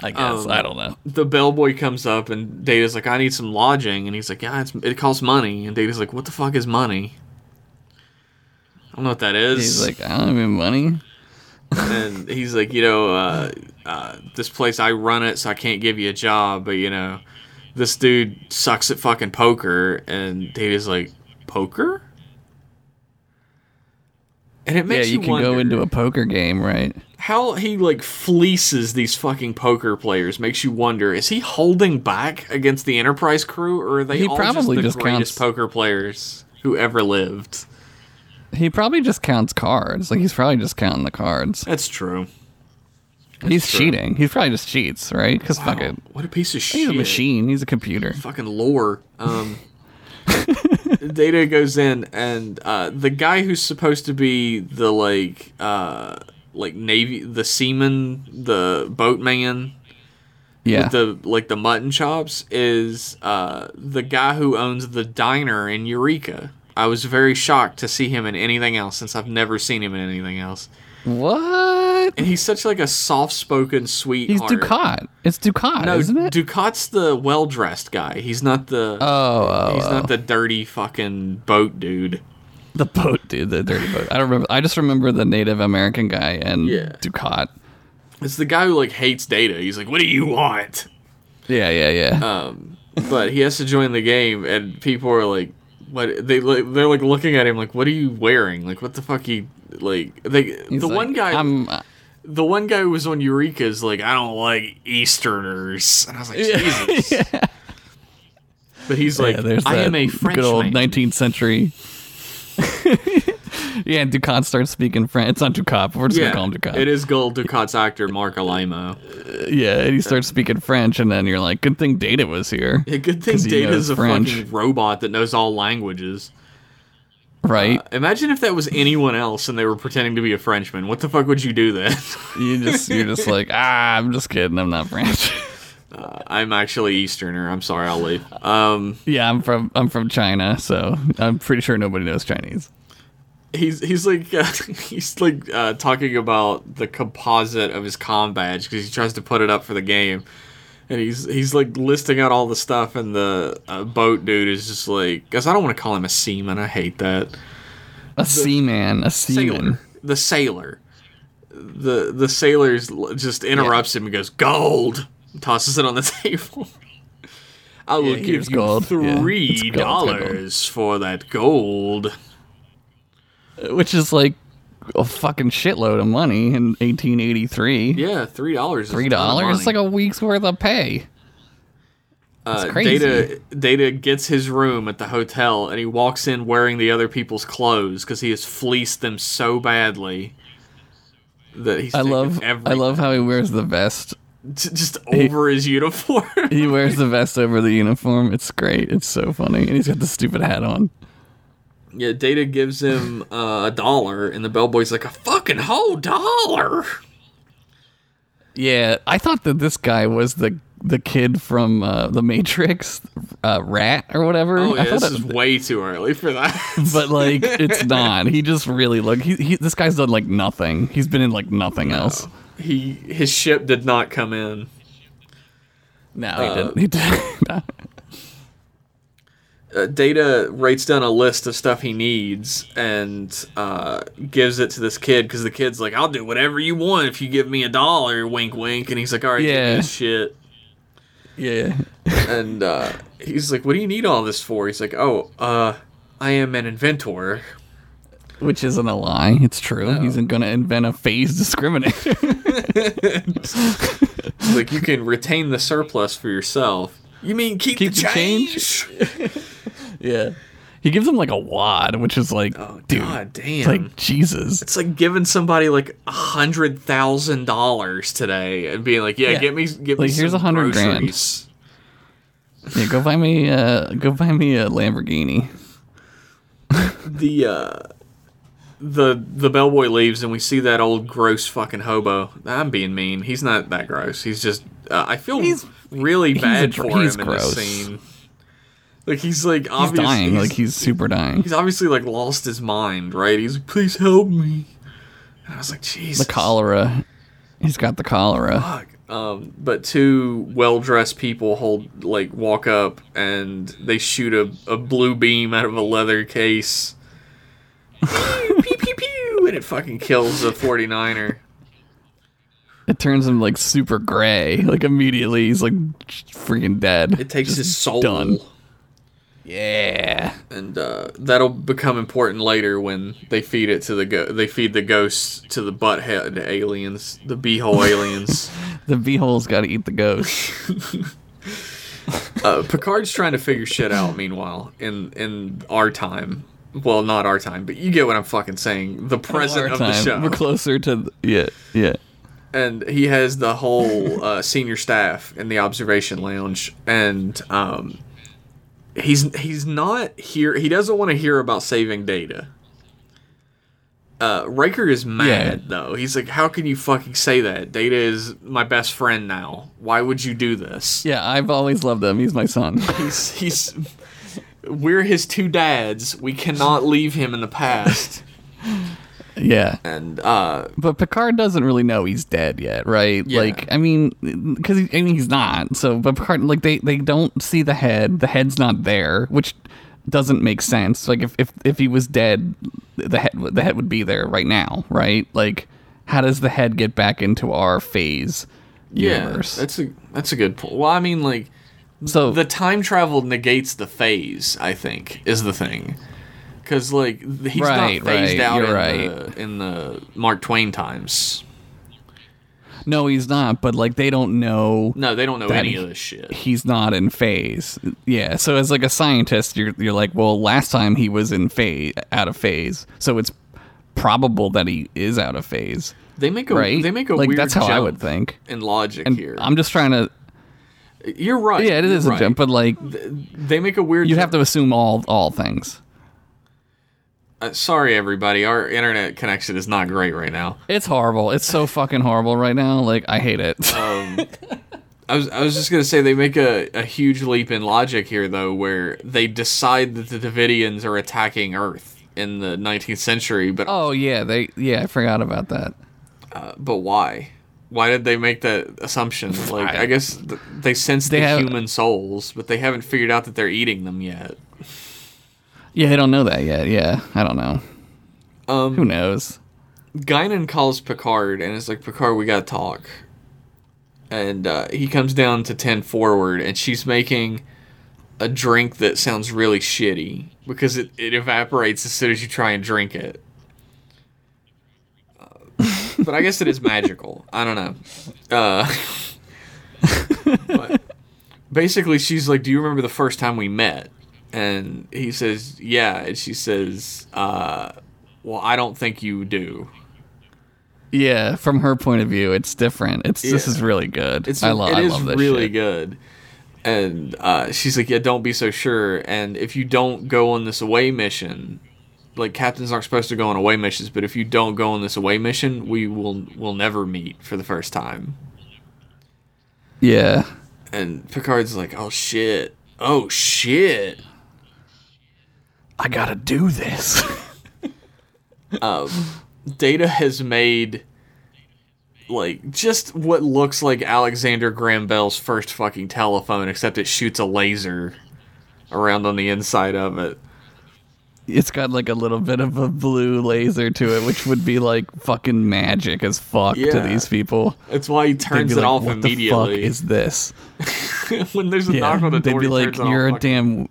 I guess. Um, I don't know. The bellboy comes up and Data's like, I need some lodging, and he's like, Yeah, it's, it costs money. And Data's like, What the fuck is money? I don't know what that is. He's like, I don't have money. and [laughs] he's like, you know, uh, uh, this place I run it, so I can't give you a job, but you know, this dude sucks at fucking poker, and Data's like, poker, and it Yeah, makes you you, can go into a poker game, right? how he like fleeces these fucking poker players. Makes you wonder: is he holding back against the Enterprise crew, or are they He all probably just just the greatest counts- poker players who ever lived? He probably just counts cards. Like he's probably just counting the cards. That's true. he's true. cheating. He's probably just cheats, right? Because fuck it. what a piece of shit! He's a machine. He's a computer. fucking lore. Um, Data goes in, and uh, the guy who's supposed to be the like, uh, like navy, the seaman, the boatman, Yeah. with the like the mutton chops, is uh, the guy who owns the diner in Eureka. I was very shocked to see him in anything else since I've never seen him in anything else. What? And he's such like a soft-spoken, sweet. He's. Dukat. It's Dukat, No, isn't it? Dukat's the well-dressed guy. He's not the. oh, oh, He's oh. not the dirty fucking boat dude. the boat, dude. The dirty boat. I don't remember. I just remember the Native American guy and Yeah. Dukat. It's the guy who like hates Data. He's like, "What do you want?" Yeah, yeah, yeah. Um, but he has to join the game, and people are like, "What?" They like, they're like looking at him like, "What are you wearing? Like, what the fuck you like?" They the like, one guy, I'm. uh, the one guy who was on Eureka's like, "I don't like Easterners," and I was like, "Jesus." [laughs] But he's like, yeah, "I am a good old 19th century. [laughs] yeah, and Dukat starts speaking French. It's not Dukat, we're just Yeah, gonna call him Dukat. it is Gul Dukat's actor Marc Alaimo. Yeah, and he starts speaking French, and then you're like, "Good thing Data was here." Yeah, [laughs] good thing Data's knows a French. fucking robot that knows all languages. Right? Uh, imagine if that was anyone else and they were pretending to be a Frenchman. What the fuck would you do then? [laughs] you just you're just like, ah, I'm just kidding. I'm not French. [laughs] I'm actually Easterner. I'm sorry, I'll leave. Um, yeah, I'm from I'm from China, so I'm pretty sure nobody knows Chinese. he's he's like uh, [laughs] he's like uh, talking about the composite of his com badge because he tries to put it up for the game, and he's he's like listing out all the stuff, and the uh, boat dude is just like, guys, I don't want to call him a seaman. I hate that. A seaman, a seaman. sailor, the sailor. The the sailor's just interrupts him and goes gold, tosses it on the [laughs] table. I will Yeah, give you gold. Yeah, three gold, it's gold. dollars for that gold. which is like a fucking shitload of money in 1883. Yeah, three dollars. Three dollars? It's like a week's worth of pay. uh, crazy. Data. Data gets his room at the hotel, and he walks in wearing the other people's clothes because he has fleeced them so badly that he's. I love I love how he wears the vest. just over his uniform. [laughs] He wears the [laughs] vest over the uniform. It's great. It's so funny, and he's got the stupid hat on. Yeah, Data gives him uh, a dollar, and the bellboy's like, a fucking whole dollar. Yeah, I thought that this guy was the the kid from uh, the Matrix, uh, Rat or whatever. Oh, I yeah, thought this it- is way too early for that. [laughs] but like it's [laughs] not. He just really look. He, he this guy's done like nothing. He's been in like nothing else. he his ship did not come in. No, Uh, he didn't. He didn't. [laughs] uh, Data writes down a list of stuff he needs and uh, gives it to this kid because the kid's like, "I'll do whatever you want if you give me a dollar." Wink, wink. And he's like, "All right, give me Yeah. this shit." yeah. And uh, he's like, "What do you need all this for?" He's like, "Oh, uh, I am an inventor." Which isn't a lie. It's true. He's going to invent a phase discriminator. [laughs] Like, "You can retain the surplus for yourself." You mean keep, Keep the the change? [laughs] yeah. He gives him like a wad, which is like, Oh, dude, God damn. it's like Jesus. It's like giving somebody like a hundred thousand dollars today and being like, "Yeah, Yeah. get me, get me. Like, me here's a hundred grand. groceries." Yeah, go buy me, uh, go buy me a Lamborghini. The uh, the the bellboy leaves and we see that old gross fucking hobo. I'm being mean. He's not that gross. He's just. Uh, I feel He's- really he's bad a for him in gross. this scene. Like he's like He's obviously dying. like he's super dying. he's obviously like lost his mind, right? He's like, please help me. And I was like, Jesus. The cholera. He's got the cholera. Fuck. Um, but two well-dressed people hold like walk up and they shoot a, a blue beam out of a leather case. pew, pew, pew, pew, and it fucking kills a 49er. It turns him like super gray. Like immediately, he's like freaking dead. It takes his soul. done. Yeah. And uh, that'll become important later when they feed it to the go- they feed the ghosts to the butthead aliens, the beehole [laughs] aliens. The beehole's got to eat the ghost. [laughs] Uh, Picard's trying to figure shit out. Meanwhile, in in our time, well, not our time, but you get what I'm fucking saying. The present of the show, We're closer to. The, yeah. Yeah. and he has the whole uh, senior staff in the observation lounge, and um, he's he's not here. He doesn't want to hear about saving Data. Uh, Riker is mad Yeah. though. He's like, "How can you fucking say that? Data is my best friend now. Why would you do this?" Yeah. I've always loved him. He's my son. [laughs] He's he's we're his two dads. We cannot leave him in the past. [laughs] yeah. And uh But Picard doesn't really know he's dead yet, right? Yeah. Like, I mean, because I mean he's not. So, but Picard, like, they they don't see the head. The head's not there, which doesn't make sense. Like, if if if he was dead, the head the head would be there right now, right? Like, how does the head get back into our phase yeah, universe? that's a that's a good point. Well, I mean like so the time travel negates the phase, I think, is the thing. Cuz like he's Right, not phased right, out in right. the in the Mark Twain times. no, he's not. But like, they don't know. No, they don't know any he- of this shit. he's not in phase. Yeah. So as like a scientist, you're you're like, well, last time he was in phase, out of phase, so it's probable that he is out of phase, They make a right? they make a like weird that's how I would think. in logic And here. I'm just trying to. You're right. Yeah, it is a jump, but like they make a weird you'd jump. have to assume all all things. Uh, sorry, everybody. Our internet connection is not great right now. It's horrible. It's so fucking horrible right now. Like I hate it. [laughs] I was I was just gonna say they make a, a huge leap in logic here though, where they decide that the Devidians are attacking Earth in the 19th century, but oh yeah, they yeah, I forgot about that. but why? Why did they make that assumption? [laughs] Like I guess th- they sense They the have- human souls, but they haven't figured out that they're eating them yet. Yeah, they don't know that yet. Yeah, I don't know. Um, Who knows? Guinan calls Picard and it's like, Picard, we gotta talk. And uh, he comes down to 10 forward, and she's making a drink that sounds really shitty because it, it evaporates as soon as you try and drink it. Uh, but I guess it is magical. I don't know. Uh, [laughs] but basically, she's like, Do you remember the first time we met? And he says, Yeah. And she says, uh, Well, I don't think you do. Yeah, from her point of view, it's different. It's this is really good. It's I, lo- it I is love this really shit. good. And uh, she's like, yeah, don't be so sure. And if you don't go on this away mission, like captains aren't supposed to go on away missions, but if you don't go on this away mission, we will will never meet for the first time. Yeah. And Picard's like, "Oh shit. Oh shit." I gotta do this. [laughs] Um, Data has made like just what looks like Alexander Graham Bell's first fucking telephone, except it shoots a laser around on the inside of it. it's got like a little bit of a blue laser to it, which would be like fucking magic as fuck Yeah. to these people. That's why he turns it like, off what immediately. the fuck is this? [laughs] when there's a knock on the door, they'd be like, "You're a fucking- damn,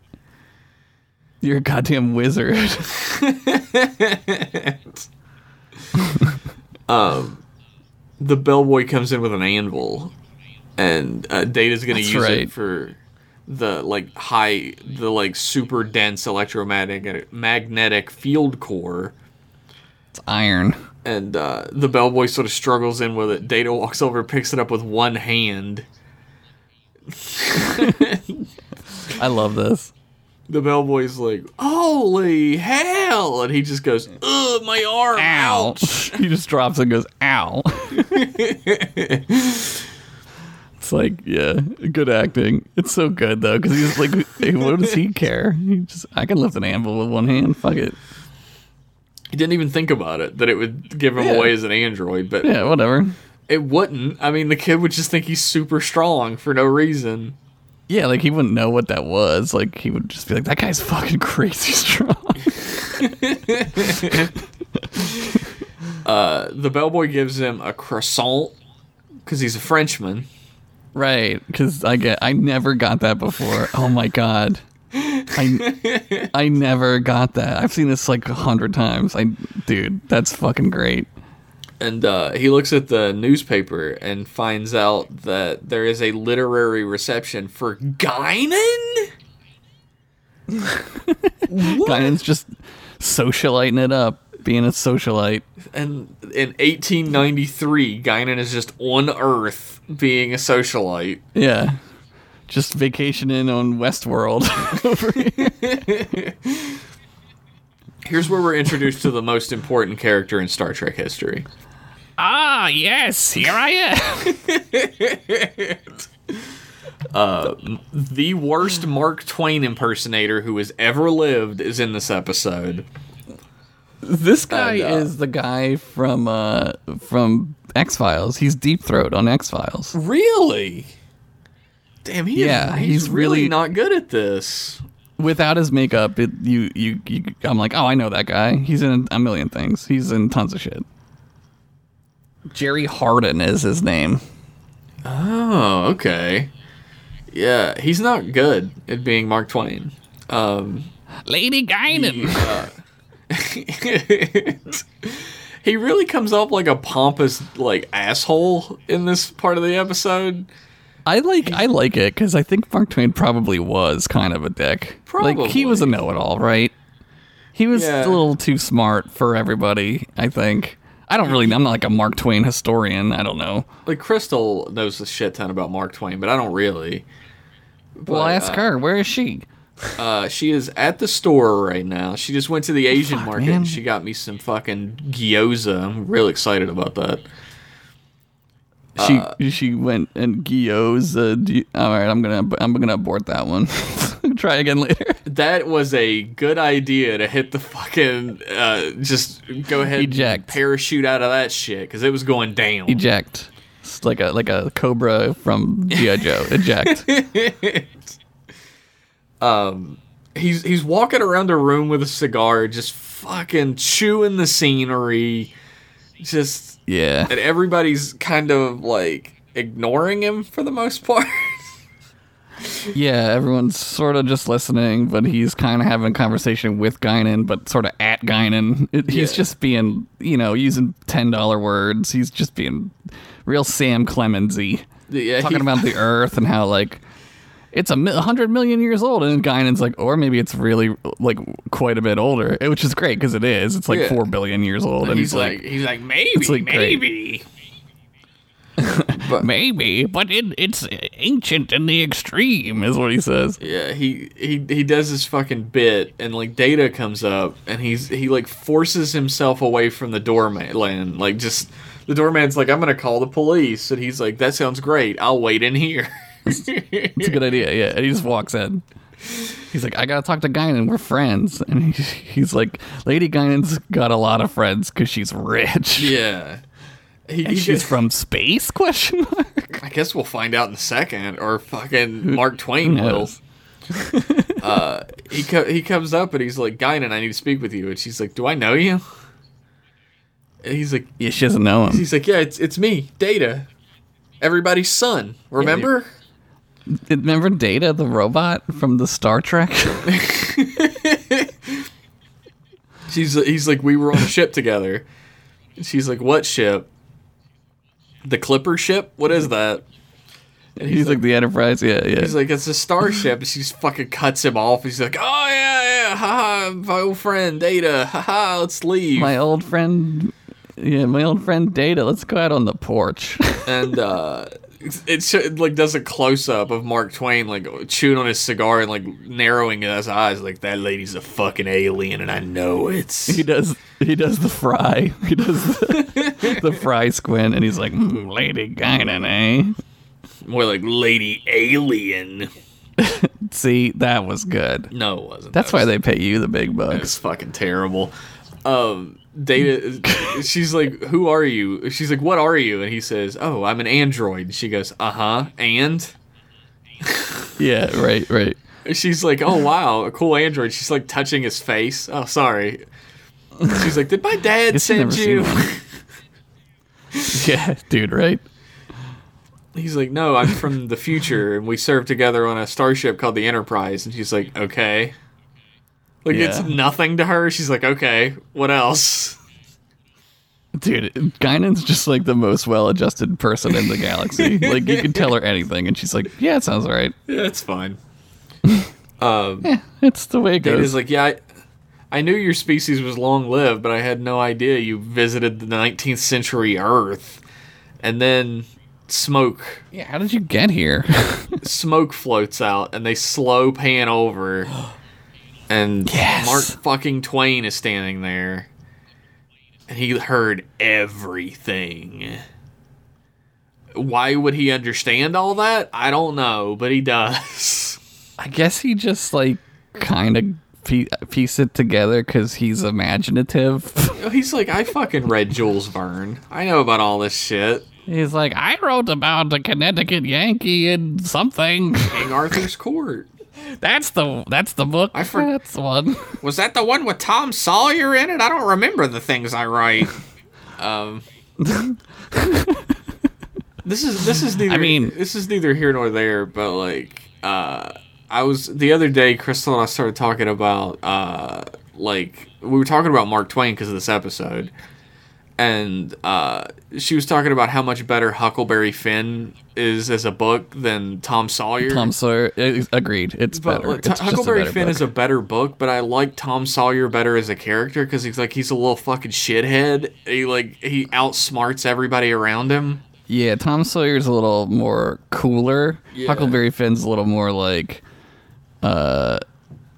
you're a goddamn wizard." [laughs] [laughs] the bellboy comes in with an anvil, and uh, Data's gonna That's use right. it for the like high, the like super dense electromagnetic magnetic field core. it's iron. And uh, the bellboy sort of struggles in with it. Data walks over, picks it up with one hand. [laughs] I love this. The bellboy's like, "Holy hell!" and he just goes, "Ugh, my arm, Ow! ouch!" [laughs] he just drops and goes, "Ow!" [laughs] it's like, yeah, good acting. It's so good though because he's like, hey, what does he care? He just, I can lift an anvil with one hand. Fuck it. He didn't even think about it that it would give him Yeah. away as an android, but Yeah, whatever. it wouldn't. I mean, the kid would just think he's super strong for no reason. Yeah, like he wouldn't know what that was. Like he would just be like, "That guy's fucking [laughs] crazy strong." [laughs] uh, The bellboy gives him a croissant because he's a Frenchman. right? Because I get, I never got that before. Oh my god, I, I never got that. I've seen this like a hundred times. I, dude, that's fucking great. And uh, he looks at the newspaper and finds out that there is a literary reception for Guinan? [laughs] Guinan's just socialiting it up, being a socialite. And in 1893, Guinan is just on Earth being a socialite. Yeah, just vacationing on Westworld. [laughs] [laughs] Here's where we're introduced to the most important character in Star Trek history. Ah, yes, here I am. [laughs] The worst Mark Twain impersonator who has ever lived is in this episode. This guy And, uh, is the guy from uh from X Files. He's Deep Throat on X Files. Really? Damn, he Yeah, is, he's, he's really, really- not good at this. Without his makeup, it, you, you you I'm like, oh, I know that guy. He's in a million things. He's in tons of shit. Jerry Hardin is his name. Oh, okay. Yeah, he's not good at being Mark Twain. Um, Lady Guinan. he [laughs] really comes up like a pompous like asshole in this part of the episode. I like I like it because I think Mark Twain probably was kind of a dick. Like he was a know-it-all, right? He was Yeah. a little too smart for everybody. I think. I don't really. I'm not like a Mark Twain historian. I don't know. Like Crystal knows a shit ton about Mark Twain, but I don't really. well, ask uh, her. Where is she? Uh, she is at the store right now. She just went to the Asian Fuck, market. man. and She got me some fucking gyoza. I'm real excited about that. She uh, she went and. Uh, all right, I'm gonna I'm gonna abort that one. [laughs] Try again later. [laughs] That was a good idea to hit the fucking uh, just go ahead Eject. and parachute out of that shit because it was going down. Eject. It's like a like a cobra from GI Joe. [laughs] Eject. Um, he's he's walking around the room with a cigar, just fucking chewing the scenery, just Yeah. and everybody's kind of like ignoring him for the most part. [laughs] Yeah, everyone's sort of just listening, but he's kind of having a conversation with Guinan, but sort of at Guinan. It, he's Yeah. just being, you know, using ten dollar words. He's just being real Sam Clemensy, yeah, talking he- about the Earth and how like it's a mi- hundred million years old, and Guinan's like, or maybe it's really like quite a bit older, which is great because it is. It's like Yeah. four billion years old, and he's he's like, like, he's like maybe like, great. [laughs] maybe. Maybe, but it, it's ancient in the extreme, is what he says. Yeah, he he he does his fucking bit, and like Data comes up, and he's he like forces himself away from the doorman, like just the doorman's like, I'm gonna call the police, and he's like, that sounds great, I'll wait in here. It's a good idea, yeah. And he just walks in. He's like, I gotta talk to Guinan. We're friends. And he, he's like, Lady Guinan's got a lot of friends because she's rich. yeah, [laughs] he, And he she's just- from space? [laughs] Question mark. I guess we'll find out in a second, or fucking Mark Twain will. [laughs] uh, he co- he comes up and he's like, Guinan, I need to speak with you, and she's like, Do I know you? And he's like, Yeah, she doesn't know him. he's like, Yeah, it's it's me, Data, everybody's son. Remember? Remember Data, the robot from the Star Trek? [laughs] She's he's like, we were on a ship together. And she's like, what ship? The Clipper ship? What is that? And he's like the Enterprise. Yeah, yeah. He's like, it's a starship. She fucking cuts him off. He's like, oh yeah, yeah, haha, my old friend Data, haha, let's leave. my old friend. Yeah, my old friend Data. Let's go out on the porch. and [laughs] uh, it like does a close up of Mark Twain like chewing on his cigar and like narrowing his eyes, like that lady's a fucking alien, and I know it's. [laughs] he does. He does the fry. He does the, [laughs] the fry squint, and he's like, mm, "Lady Guinan, eh?" More like Lady Alien. [laughs] See, that was good. No, it wasn't. That's That why they pay you the big bucks. It's fucking terrible. Um, Data, she's like, "Who are you?" She's like, "What are you?" And he says, "Oh, I'm an android." She goes, "Uh huh." And [laughs] Yeah, right, right. she's like, "Oh wow, a cool android." She's like touching his face. Oh, sorry. She's like, "Did my [laughs] dad send you?" [laughs] Yeah, dude, right? He's like, "No, I'm from the future, and we served together on a starship called the Enterprise." And she's like, "Okay." Like it's nothing to her. She's like, "Okay, what else?" Dude, Guinan's just like the most well-adjusted person in the galaxy. [laughs] like you can tell her anything, and she's like, "Yeah, it sounds all right. Yeah, it's fine. [laughs] Um, yeah, it's the way it Data's goes." like, yeah, I, I knew your species was long lived, but I had no idea you visited the 19th century Earth. And then smoke, yeah, how did you get here? [laughs] smoke floats out, and they slow pan over, [gasps] [gasps] [gasps] and Yes. Mark fucking Twain is standing there, and he heard everything. Why would he understand all that? I don't know, but he does. [laughs] I guess he just like kind of pie- piece it together because he's imaginative. [laughs] He's like, I fucking read Jules Verne. I know about all this shit. he's like, I wrote about a Connecticut Yankee and something. King Arthur's Court. That's the that's the book. I for- that's the one. [laughs] Was that the one with Tom Sawyer in it? I don't remember the things I write. um, this is this is neither. I mean- this is neither here nor there. But like, uh, I was the other day. Crystal and I started talking about uh, like we were talking about Mark Twain because of this episode, and uh, she was talking about how much better Huckleberry Finn is as a book than Tom Sawyer. Tom Sawyer. Agreed. It's But better. It's Huckleberry better Finn book. is a better book, but I like Tom Sawyer better as a character because he's like he's a little fucking shithead. He like he outsmarts everybody around him. Yeah, Tom Sawyer's a little more cooler. Yeah. Huckleberry Finn's a little more like, uh,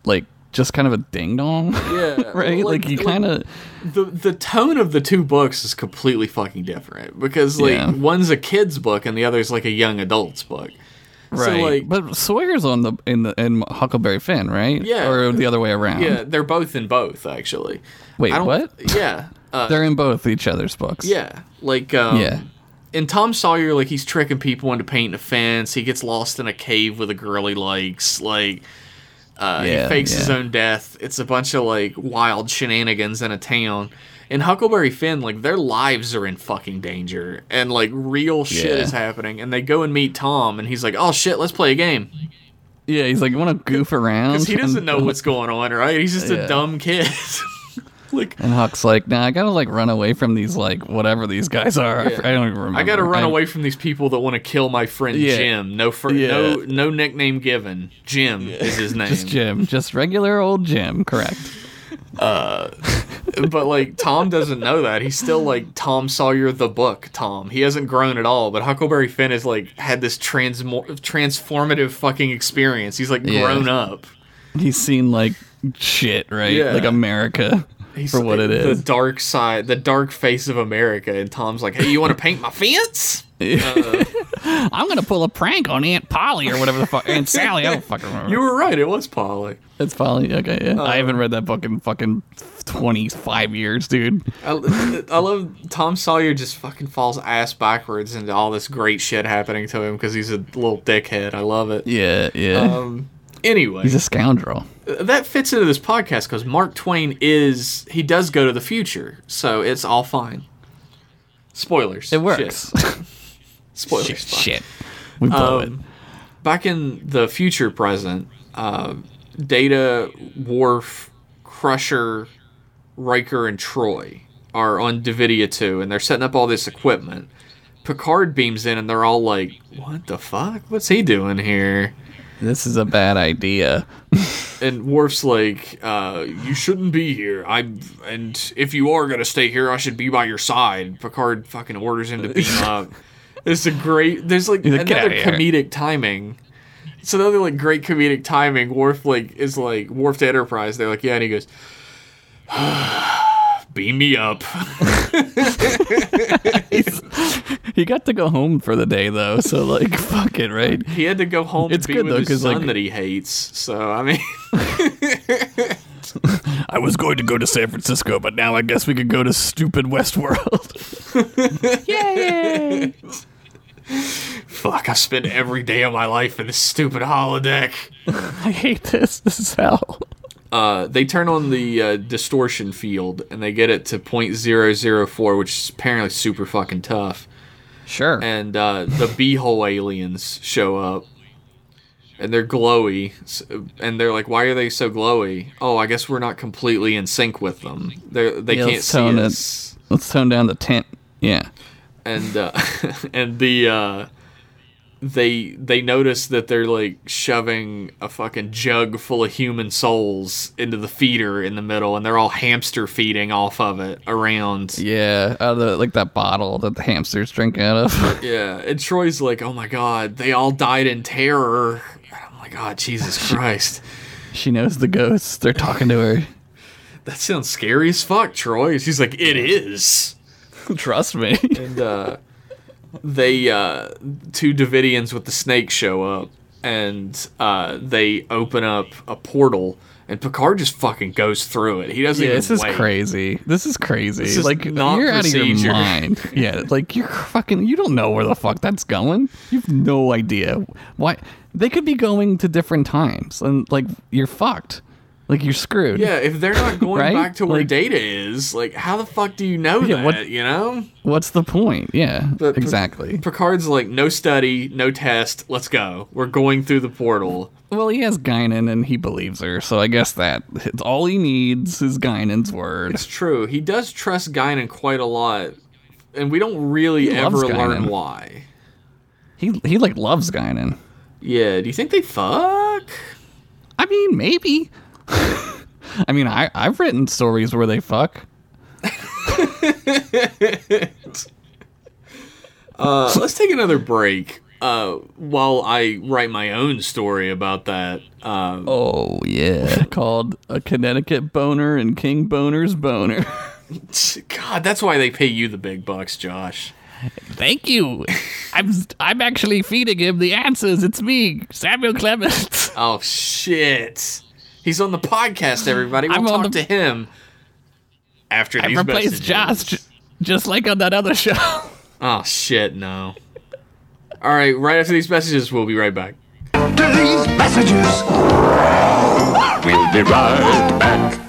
like just kind of a ding dong. [laughs] Yeah, right. Like, you kind of. the the tone of the two books is completely fucking different because like Yeah. one's a kid's book and the other's like a young adult's book. Right. So like but Sawyer's on the in the in Huckleberry Finn, right? Yeah. Or the other way around. yeah, they're both in both actually. Wait, what? Yeah. [laughs] Uh, They're in both each other's books. Yeah, like um, Yeah. And Tom Sawyer, like he's tricking people into painting a fence. He gets lost in a cave with a girl he likes. Like uh, he Yeah, fakes his own death. It's a bunch of like wild shenanigans in a town. In Huckleberry Finn, like their lives are in fucking danger, and like real shit Yeah. is happening. And they go and meet Tom, and he's like, "Oh shit, let's play a game." Yeah, he's like, you want to goof around? [laughs] Because he doesn't know [laughs] what's going on, right? He's just a dumb kid. [laughs] [laughs] like And Huck's like, nah, I gotta like run away from these like whatever these guys are. I f- I, don't even remember. I got to run I- away from these people that want to kill my friend Yeah. Jim. No, fir- Yeah. no, no nickname given. Jim is his [laughs] name. Just Jim, just regular old Jim. Correct. [laughs] Uh, but like Tom doesn't know that. He's still like Tom Sawyer the book Tom. He hasn't grown at all. But Huckleberry Finn has like had this transmo- transformative fucking experience. He's like Yeah. grown up. He's seen like shit, right? Yeah. Like America He's for what it is. The dark side, the dark face of America. And Tom's like, "Hey, you want to paint my fence?" [laughs] I'm gonna pull a prank on Aunt Polly or whatever the fuck Aunt Sally. I don't fucking remember. You were right. It was Polly. It's Polly. Okay, yeah. I Uh, haven't read that book in fucking twenty five years, dude. I, I love Tom Sawyer just fucking falls ass backwards into all this great shit happening to him because he's a little dickhead. I love it. Yeah, yeah. Um. Anyway, He's a scoundrel. that fits into this podcast because Mark Twain is he does go to the future, so it's all fine. Spoilers. It works. Shit. [laughs] Spoilers. Shit, shit. We blow Um, back in the future present, uh, Data, Worf, Crusher, Riker, and Troi are on Devidia 2, and they're setting up all this equipment. Picard beams in, and they're all like, "What the fuck? What's he doing here?" This is a bad idea. [laughs] And Worf's like, uh, "You shouldn't be here. I'm, and if you are gonna stay here, I should be by your side." Picard fucking orders him to beam [laughs] up. It's a great. There's like another outta here." comedic timing. It's another like great comedic timing. Worf like is like Worf to Enterprise. They're like, yeah, and he goes, [sighs] "Beam me up." [laughs] [laughs] He got to go home for the day though, so like [laughs] fuck it, right? He had to go home It's to be good, with though, his 'cause, son like- that he hates. So I mean, [laughs] I was going to go to San Francisco, but now I guess we could go to stupid Westworld. Yay! fuck! I spent every day of my life in this stupid holodeck. I hate this. This is hell. uh, they turn on the uh, distortion field and they get it to .004, which is apparently super fucking tough. Sure. And uh, the beehole aliens show up, and they're glowy, and they're like, "Why are they so glowy?" Oh, I guess we're not completely in sync with them. They they Yeah, can't see it. us. Let's tone down the tent. Yeah. and uh, [laughs] and the uh, they they notice that they're like shoving a fucking jug full of human souls into the feeder in the middle, and they're all hamster feeding off of it around. Yeah. Out of the, like that bottle that the hamsters drink out of. [laughs] Yeah, and Troi's like, "Oh my god, they all died in terror." I'm like, "God, Jesus [laughs] Christ, she knows the ghosts. They're talking to her. [laughs] that sounds scary as fuck." Troi, she's like, "It is." Trust me. and uh, they uh, two Devidians with the snake show up, and uh, they open up a portal, and Picard just fucking goes through it. He doesn't Yeah, even. this is wait. crazy. This is crazy. This is like not you're out of procedure. your mind. [laughs] Yeah, like you're fucking. You don't know where the fuck that's going. You've no idea why. They could be going to different times, and like you're fucked. Like you're screwed. Yeah, if they're not going Right? back to where Like- Data is, like, how the fuck do you know Yeah, that? what- You know. What's the point? Yeah. But exactly. Picard's like, no study, no test. Let's go. We're going through the portal. Well, he has Guinan, and he believes her, so I guess that it's all he needs is Guinan's word. It's true. He does trust Guinan quite a lot, and we don't really He ever learn why. He he like loves Guinan. Yeah. Do you think they fuck? I mean, maybe. I mean, I I've written stories where they fuck. [laughs] Uh, let's take another break. Uh, while I write my own story about that. Um, Oh yeah, [laughs] called a Connecticut boner and King Boner's boner. [laughs] God, that's why they pay you the big bucks, Josh. Thank you. I'm I'm actually feeding him the answers. It's me, Samuel Clemens. Oh shit! He's on the podcast. Everybody, we'll I'm on talk the- to him after I these replaced. Josh, just like on that other show. [laughs] Oh shit! No. All right, right after these messages, we'll be right back. These messages. We'll be right back.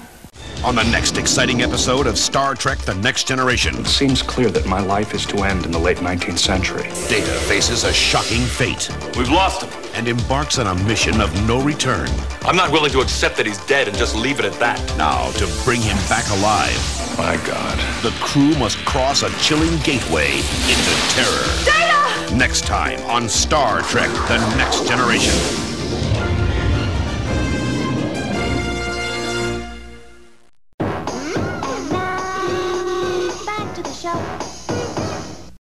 On the next exciting episode of Star Trek The Next Generation, It seems clear that my life is to end in the late 19th century. Data faces a shocking fate We've lost him and embarks on a mission of no return. I'm not willing to accept that he's dead and just leave it at that. Now, to bring him back alive. My God. The crew must cross a chilling gateway into terror. Data! Next time on Star Trek The Next Generation.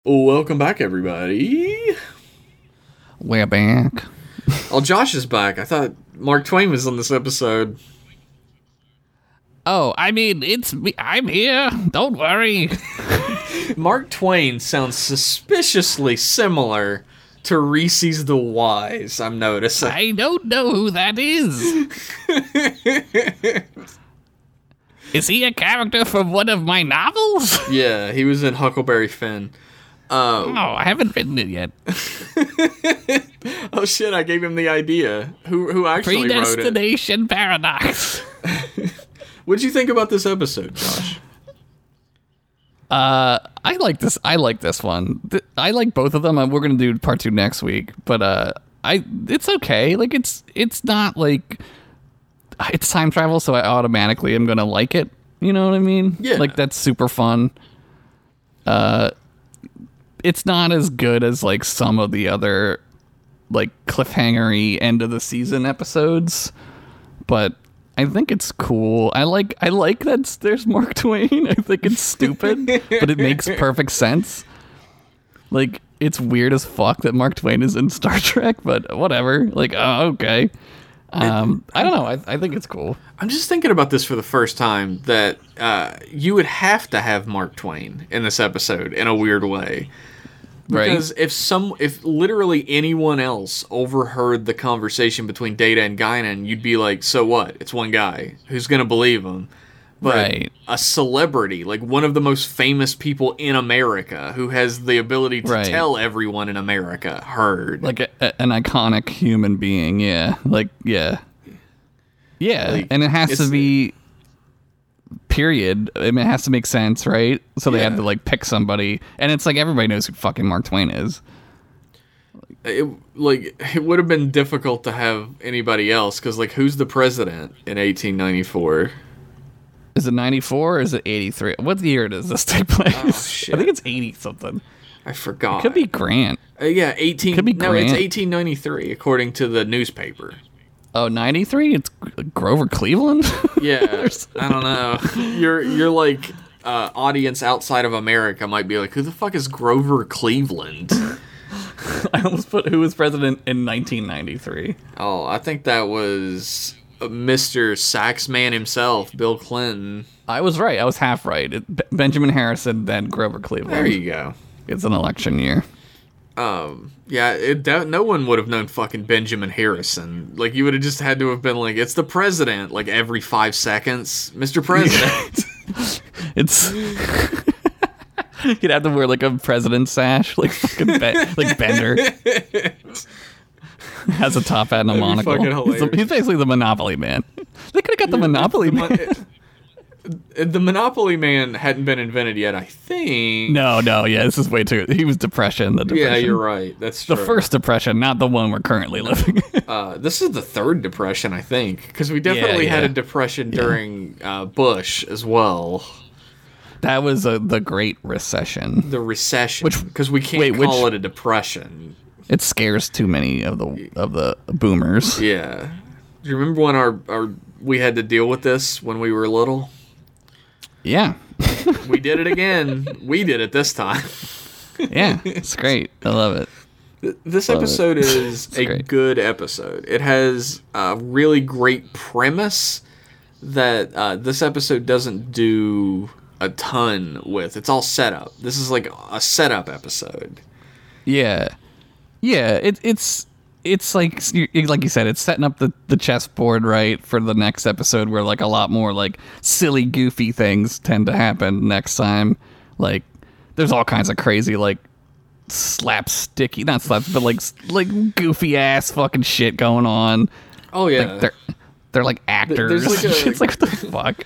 Welcome back, everybody. We're back. Oh, Josh is back. I thought Mark Twain was on this episode. Oh, I mean, it's me. I'm here. Don't worry. [laughs] Mark Twain sounds suspiciously similar to Reese's the Wise, I'm noticing. I don't know who that is. [laughs] is he a character from one of my novels? yeah, he was in Huckleberry Finn. Oh, I haven't written it yet. [laughs] Oh shit, I gave him the idea. Who who actually wrote it? Predestination Paradox. [laughs] What'd you think about this episode, Josh? Uh, I like this. I like this one. Th- I like both of them. Uh, We're gonna do part two next week, but uh, I it's okay. Like it's it's not like it's time travel, so I automatically am gonna like it. You know what I mean? Yeah. Like that's super fun. Uh, it's not as good as like some of the other like cliffhangery end of the season episodes, but I think it's cool. I like I like that there's Mark [laughs] Twain. I think it's stupid, but it makes perfect sense. Like it's weird as fuck that Mark Twain is in Star [laughs] Trek, but whatever. Like oh, okay. Um, I don't know. I, I think it's cool. I'm just thinking about this for the first time that uh, you would have to have Mark Twain in this episode in a weird way. Right? Because if some, if literally anyone else overheard the conversation between Data and Guinan, you'd be like, "So what? It's one guy. Who's gonna believe him?" But Right. a celebrity, like one of the most famous people in America, who has the ability to Right. tell everyone in America, heard. like a, a- an iconic human being. Yeah, like yeah, yeah, Like, and it has to be. Period. I mean, it has to make sense, right? So they had to like pick somebody, and it's like everybody knows who fucking Mark Twain is. it like it would have been difficult to have anybody else because like who's the president in 1894 Is it ninety four or is it eighty three? What year does this take place? Oh. [laughs] I think it's eighty something. i forgot It Could be Grant. uh, yeah 18 could be no it's 1893 according to the newspaper Oh, 93? It's Grover Cleveland? [laughs] yeah i don't know you're you're like uh, audience outside of america might be like who the fuck is grover cleveland [laughs] I almost put who was president in 1993. oh i think that was uh, mr saxman himself bill clinton I was right. I was half right. It, B- Benjamin Harrison, then Grover Cleveland. there you go It's an election year. Um, yeah, it, no one would have known fucking Benjamin Harrison. Like, you would have just had to have been like, it's the president, like every five seconds. Mr. [laughs] President. It's. [laughs] You'd have to wear like a president sash, like fucking be- like Bender. [laughs] Has a top hat and a be monocle. He's, the- he's basically the Monopoly man. They could have got the Monopoly man. The Monopoly Man hadn't been invented yet, I think. No, no, yeah, this is way too. He was depression. The depression. Yeah, you're right. That's true. The first depression, not the one we're currently living. Uh, this is the third depression, I think, because we definitely had yeah. a depression during uh, Bush as well. that was a, the Great Recession. The recession, Which- because we can't wait, which- call it a depression. It scares too many of the of the boomers. Yeah. Do you remember when our, our we had to deal with this when we were little? Yeah, We did it again. we did it this time. yeah, it's great. I love it. This Love episode is It's a great. good episode. It has a really great premise that uh, this episode doesn't do a ton with. It's all setup. This is like a setup episode. Yeah, yeah. It, it's it's like like you said, it's setting up the the chessboard right for the next episode, where like a lot more like silly, goofy things tend to happen next time. Like there's all kinds of crazy like slapsticky, not slaps, but like like goofy ass fucking shit going on. Oh yeah, Like they're they're like actors. like a- [laughs] it's like what the fuck.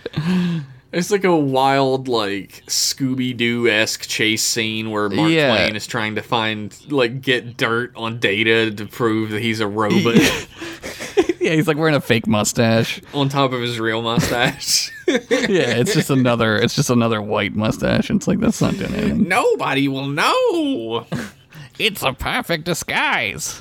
It's like a wild like Scooby Doo esque chase scene where Mark Yeah. Twain is trying to find like get dirt on Data to prove that he's a robot [laughs] yeah, he's like wearing a fake mustache. on top of his real mustache. [laughs] Yeah, it's just another it's just another white mustache. And it's like that's not doing anything. Nobody will know. [laughs] It's a perfect disguise.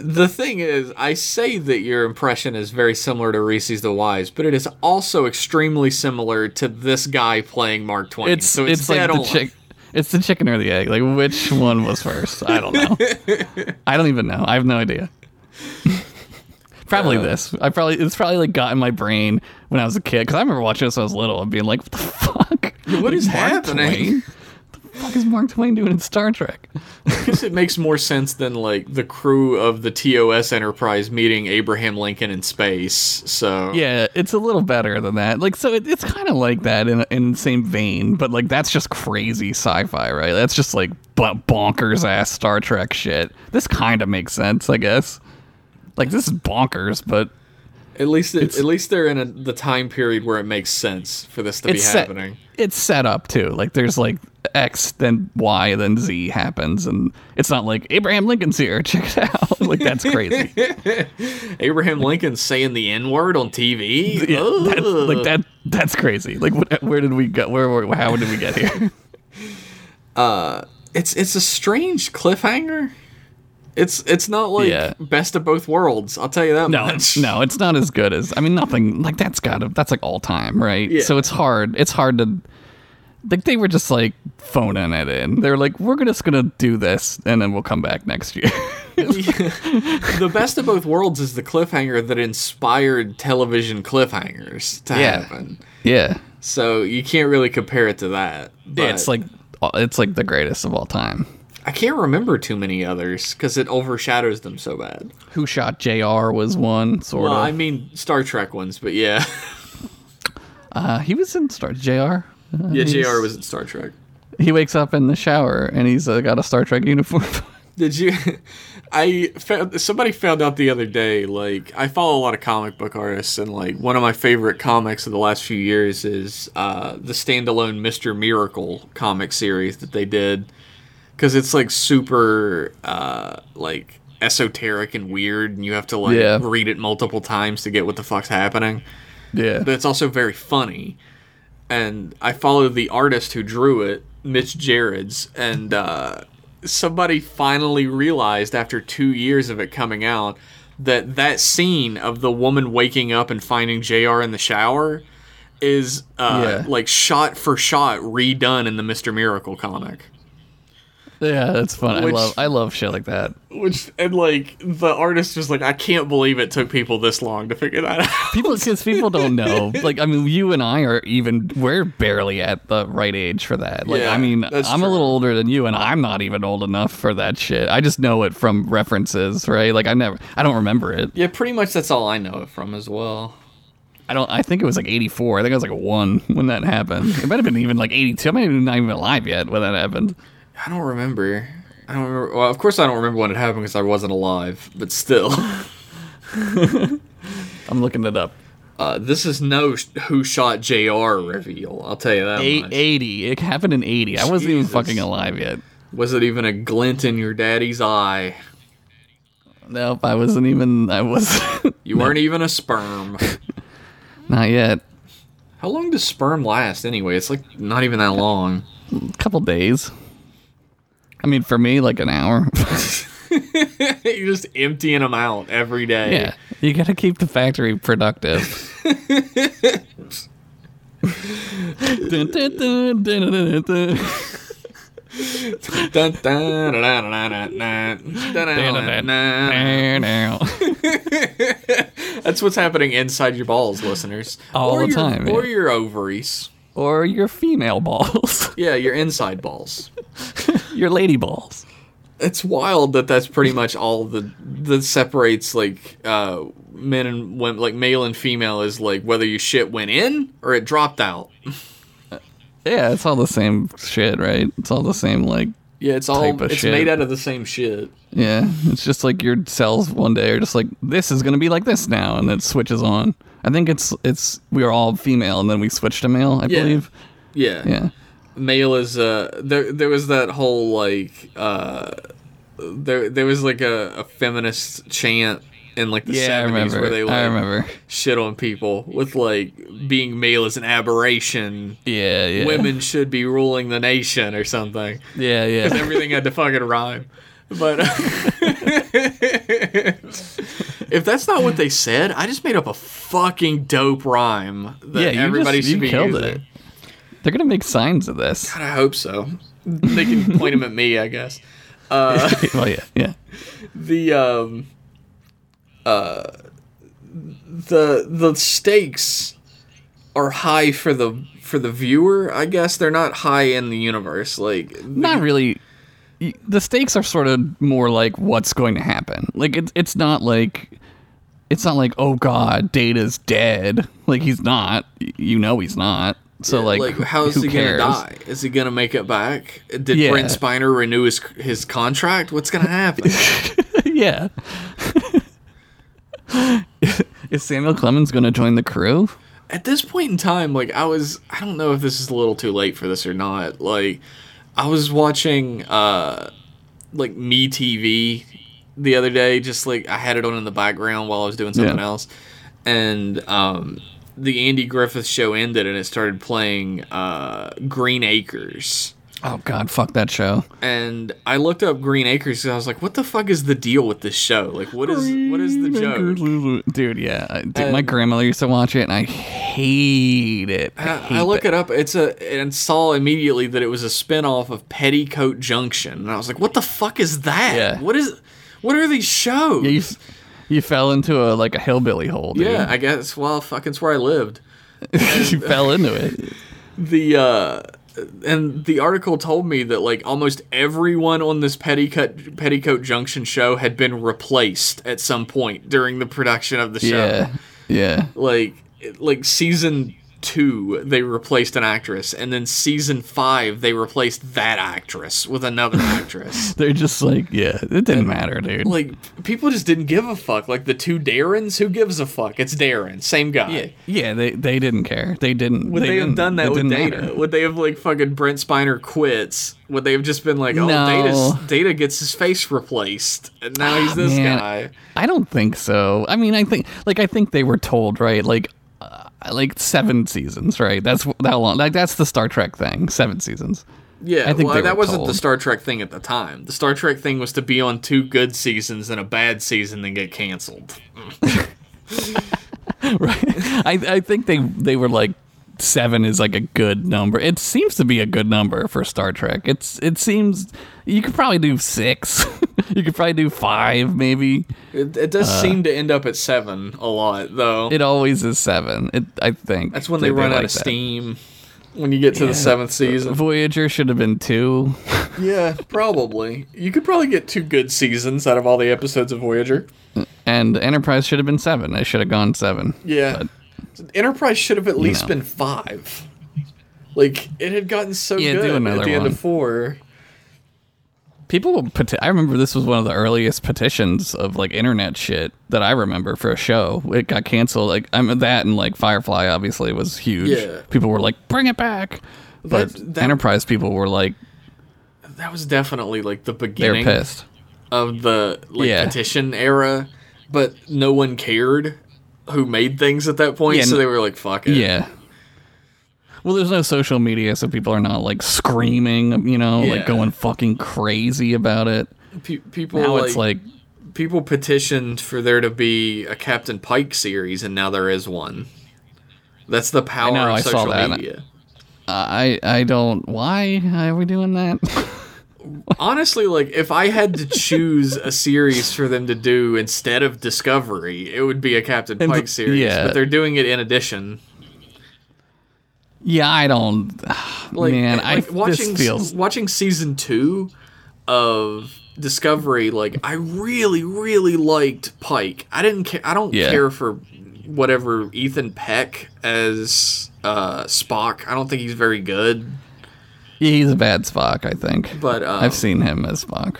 The thing is, I say that your impression is very similar to Reese's the Wise, but it is also extremely similar to this guy playing Mark Twain. It's so it's, it's, like the chick. It's the chicken or the egg. Like which one was first? I don't know. [laughs] I don't even know. I have no idea. [laughs] probably this. I probably it's probably like got in my brain when I was a kid because I remember watching this when I was little and being like, "What the fuck? What is Mark happening?" Twain? Fuck is Mark Twain doing in Star Trek? I guess it makes more sense than like the crew of the TOS Enterprise meeting Abraham Lincoln in space. So Yeah, it's a little better than that. Like, so it, it's kind of like that in in the same vein, but like that's just crazy sci-fi, right? That's just like bonkers ass Star Trek shit. This kind of makes sense, I guess. Like this is bonkers, but at least it, at least they're in a, the time period where it makes sense for this to be set, happening. it's set up too. Like there's like X, then Y, then Z happens, and it's not like Abraham Lincoln's here. [laughs] Check it out. [laughs] like that's crazy. [laughs] Abraham Lincoln saying the N word on TV. Yeah, that, like that. That's crazy. Like what, where did we go? Where, where? How did we get here? Uh, it's it's a strange cliffhanger. It's it's not like Yeah. best of both worlds. I'll tell you that No, much. no, it's not as good as. I mean, nothing like that's got to. That's like all time, right? Yeah. So it's hard. It's hard to. Like they were just like phoning it in. They're like, we're just gonna do this, and then we'll come back next year. [laughs] the best of both worlds is the cliffhanger that inspired television cliffhangers to Yeah. happen. yeah, So you can't really compare it to that. But it's like it's like the greatest of all time. I can't remember too many others because it overshadows them so bad. Who shot J.R. was one sort Well, of. I mean Star Trek ones, but yeah, [laughs] uh, he was in Star Jr. Uh, yeah, J.R. was in Star Trek. He wakes up in the shower and he's uh, got a Star Trek uniform. [laughs] Did you? [laughs] I found somebody found out the other day. Like I follow a lot of comic book artists, and like one of my favorite comics of the last few years is uh, the standalone Mister Miracle comic series that they did, because it's like super uh, like esoteric and weird, and you have to like Yeah. read it multiple times to get what the fuck's happening. yeah, But it's also very funny, and I follow the artist who drew it, Mitch Gerads, and uh, somebody finally realized after two years of it coming out that that scene of the woman waking up and finding J.R. in the shower is uh, Yeah. like shot for shot redone in the Mister Miracle comic. Yeah. That's fun. Which- I love I love shit like that. Which and like the artist was like, I can't believe it took people this long to figure that out. people [laughs] because people don't know like i mean you and i are even we're barely at the right age for that like Yeah, i mean i'm a little older than you and i'm not even old enough for that shit i just know it from references right like i never i don't remember it yeah, pretty much that's all I know it from as well. i don't i think it was like 84 i think i was like a one when that happened it might have been even like 82 i might have been not even alive yet when that happened I don't remember. I don't remember. Well, of course I don't remember when it happened because I wasn't alive. But still, [laughs] [laughs] i'm looking it up uh, this is no sh- Who Shot J.R. reveal. I'll tell you that Eight, much. 80 it happened in 80 i wasn't even fucking alive yet Was it even a glint in your daddy's eye? nope i wasn't even i was [laughs] You weren't even a sperm. not yet How long does sperm last anyway? It's like not even that long. a couple days I mean, for me, like an hour. You're just emptying them out every day. Yeah, you got to keep the factory productive. That's what's happening inside your balls, listeners. All or the your, time. Or yeah. your ovaries. Or your female balls, [laughs] Yeah, your inside balls. your lady balls. It's wild that that's pretty much all the that separates like uh, men and women, like male and female, is like whether your shit went in or it dropped out. [laughs] Yeah, it's all the same shit, right? It's all the same, like, Yeah, it's all it's shit. made out of the same shit. yeah. It's just like your cells one day are just like, this is gonna be like this now, and it switches on. I think it's it's we are all female, and then we switched to male. I Yeah. believe. Yeah, Yeah. male is uh there there was that whole like uh there there was like a, a feminist chant in like the Yeah, 70s remember. where they like I remember. shit on people with like being male is an aberration Yeah, yeah. women should be ruling the nation or something Yeah, yeah. because everything had to fucking rhyme but [laughs] if that's not what they said i just made up a fucking dope rhyme that yeah, you everybody just, should you be killed using it. They're gonna make signs of this. God, i hope so they can point them at me, I guess. Uh, [laughs] well, yeah, yeah. the um, uh, the the stakes are high for the for the viewer. I guess they're not high in the universe. Like Not really. The stakes are sort of more like what's going to happen. Like it's it's not like it's not like oh god, Data's dead. Like he's not. You know he's not. So like, like how's he cares? gonna die? Is he gonna make it back? Did Yeah. Brent Spiner renew his his contract? What's gonna happen? [laughs] yeah. [laughs] Is Samuel Clemens going to join the crew? At this point in time, like I was, I don't know if this is a little too late for this or not. Like I was watching, uh, like Me TV the other day. Just like I had it on in the background while I was doing something Yeah. else, and um, the Andy Griffith show ended, and it started playing uh, Green Acres. Oh god, fuck that show. and I looked up Green Acres because I was like, "What the fuck is the deal with this show? Like, what is what is the joke?" Dude, yeah. Dude, my grandmother used to watch it and I hate it. I, hate I look it. it up. It's a and saw immediately that it was a spinoff of Petticoat Junction, and I was like, "What the fuck is that? Yeah. What is? What are these shows?" Yeah, you, you fell into a like a hillbilly hole, dude. Yeah, I guess. Well, fucking, it's where I lived. [laughs] you fell into it. [laughs] The uh, and the article told me that like almost everyone on this Petticoat Petticoat Junction show had been replaced at some point during the production of the show. Yeah. Yeah. like like season two they replaced an actress and then season five they replaced that actress with another [laughs] actress They're just like, yeah, it didn't matter, dude. like people just didn't give a fuck like the two darrens who gives a fuck it's darren same guy yeah, yeah, they they didn't care. They didn't. would they, have didn't- done that with data matter. would they have like fucking brent spiner quits would they have just been like oh No. data's, data gets his face replaced and now he's ah, this Man, guy I don't think so. I mean, I think like I think they were told right, like like seven seasons, right? That's that long. Like that's the Star Trek thing, seven seasons. Yeah, I think well, that wasn't the. Star Trek thing at the time. The Star Trek thing was to be on two good seasons and a bad season, then get canceled. [laughs] right. I I think they they were like seven is like a good number. It seems to be a good number for Star Trek. It's it seems you could probably do six. [laughs] you could probably do five, maybe. It, it does seem to end up at seven a lot, though. Uh. It always is seven. It I think That's when they, run out like of that. steam. When you get to the seventh season, Voyager should have been two. [laughs] yeah, probably. You could probably get two good seasons out of all the episodes of Voyager. And Enterprise should have been seven. I should have gone seven. Yeah, Enterprise should have at least know. been five. Like it had gotten so Yeah, good at the end of four. People, will peti- I remember this was one of the earliest petitions of like internet shit that I remember for a show. It got canceled. Like I mean that and like Firefly obviously was huge. Yeah. People were like, bring it back. But That- that- Enterprise people were like, That was definitely like the beginning they were beginning. pissed. of the like Yeah. petition era, but no one cared who made things at that point, Yeah, so they were like, "Fuck it." Yeah. Well, there's no social media, so people are not like screaming, you know, Yeah. like going fucking crazy about it. Pe- people Now like, it's like, people petitioned for there to be a Captain Pike series, and now there is one. That's the power know, of I social media. I I don't. Why are we doing that? [laughs] Honestly, like if I had to choose a series for them to do instead of Discovery, it would be a Captain Pike series. yeah. But they're doing it in addition. Yeah, I don't. [sighs] like, man, like I watching this feels watching season two of Discovery. Like I really, really liked Pike. I didn't care. I don't Yeah. care for whatever Ethan Peck as uh, Spock. I don't think he's very good. Yeah, he's a bad Spock, I think. But um, I've seen him as Spock.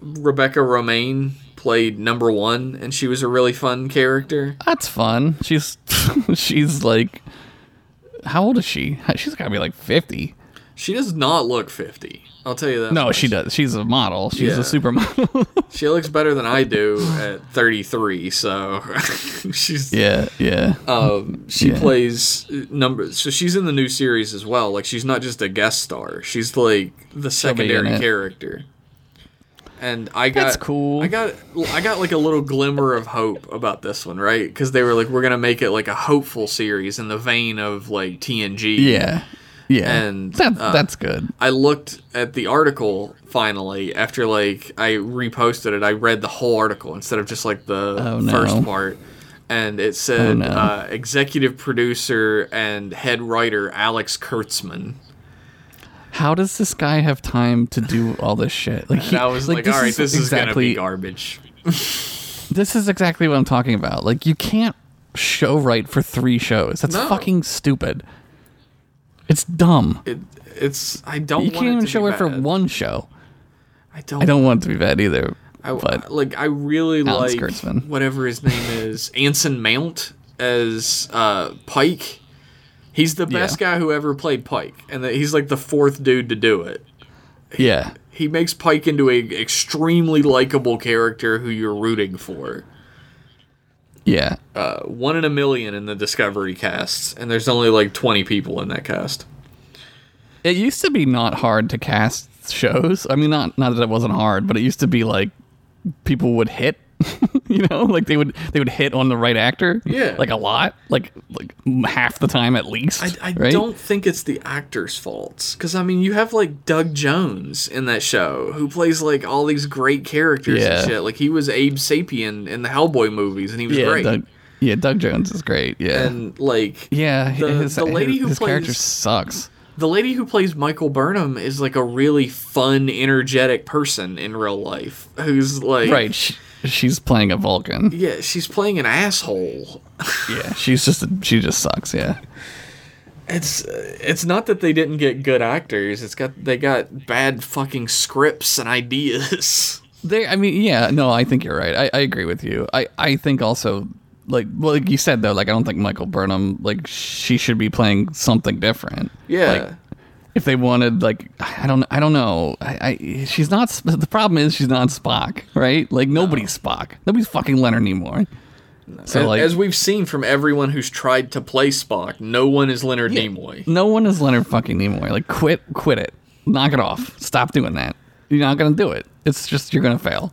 Rebecca Romijn played number one, and she was a really fun character. That's fun. She's [laughs] she's like, how old is she? [laughs] She's got to be like fifty. She does not look fifty. I'll tell you that. No, much. she does. She's a model. She's Yeah. a supermodel. [laughs] She looks better than I do at thirty three. So [laughs] she's yeah, yeah. Um, she Yeah. plays number. So she's in the new series as well. Like she's not just a guest star. She's like the secondary it. And I got That's cool. I got I got like a little glimmer of hope about this one, right? Because they were like, we're gonna make it like a hopeful series in the vein of like TNG. yeah. Yeah, And, that, uh, that's good. I looked at the article finally after like I reposted it. I read the whole article instead of just like the Oh, no. first part. And it said Oh, no. uh, executive producer and head writer Alex Kurtzman. How does this guy have time to do all this shit? Like, And I was like, this all right, this is gonna exactly be garbage. [laughs] this is exactly what I'm talking about. Like, you can't show right for three shows. That's No. fucking stupid. It's dumb. It, it's I don't. You can't even show it for one show. I don't. I don't want it to be bad either. I, but like I really Alex like Kurtzman. whatever his name is, Anson Mount as uh, Pike. He's the best Yeah. guy who ever played Pike, and that he's like the fourth dude to do it. yeah, He makes Pike into a extremely likable character who you're rooting for. yeah. Uh, one in a million in the Discovery casts, and there's only like 20 people in that cast. It used to be not hard to cast shows. I mean, not not that it wasn't hard, but it used to be like people would hit. [laughs] you know, like they would they would hit on the right actor. Yeah. like a lot, like like half the time at least. I, I right? don't think it's the actor's faults because I mean you have like Doug Jones in that show who plays like all these great characters Yeah. and shit. Like he was Abe Sapien in the Hellboy movies and he was Yeah, great. Doug, yeah, Doug Jones is great. Yeah, and like yeah, the, his, the lady his, who his character plays sucks. the lady who plays Michael Burnham is like a really fun, energetic person in real life who's like Right, she, she's playing a Vulcan. Yeah, she's playing an asshole. [laughs] Yeah, she's just she just sucks. Yeah, It's uh, it's not that they didn't get good actors. It's got they got bad fucking scripts and ideas. [laughs] They, I mean, yeah, no, I think you're right. I, I agree with you. I, I think also, like, well, like you said though, like I don't think Michael Burnham, like, she should be playing something different. Yeah. Like, if they wanted, like, I don't, I don't know. I, I she's not. The problem is she's not Spock, right? Like nobody's Spock. Nobody's fucking Leonard Nimoy. So as, like, as we've seen from everyone who's tried to play Spock, no one is Leonard Nimoy. no one is Leonard fucking Nimoy. Like, quit, quit it. Knock it off. Stop doing that. You're not gonna do it. It's just you're gonna fail.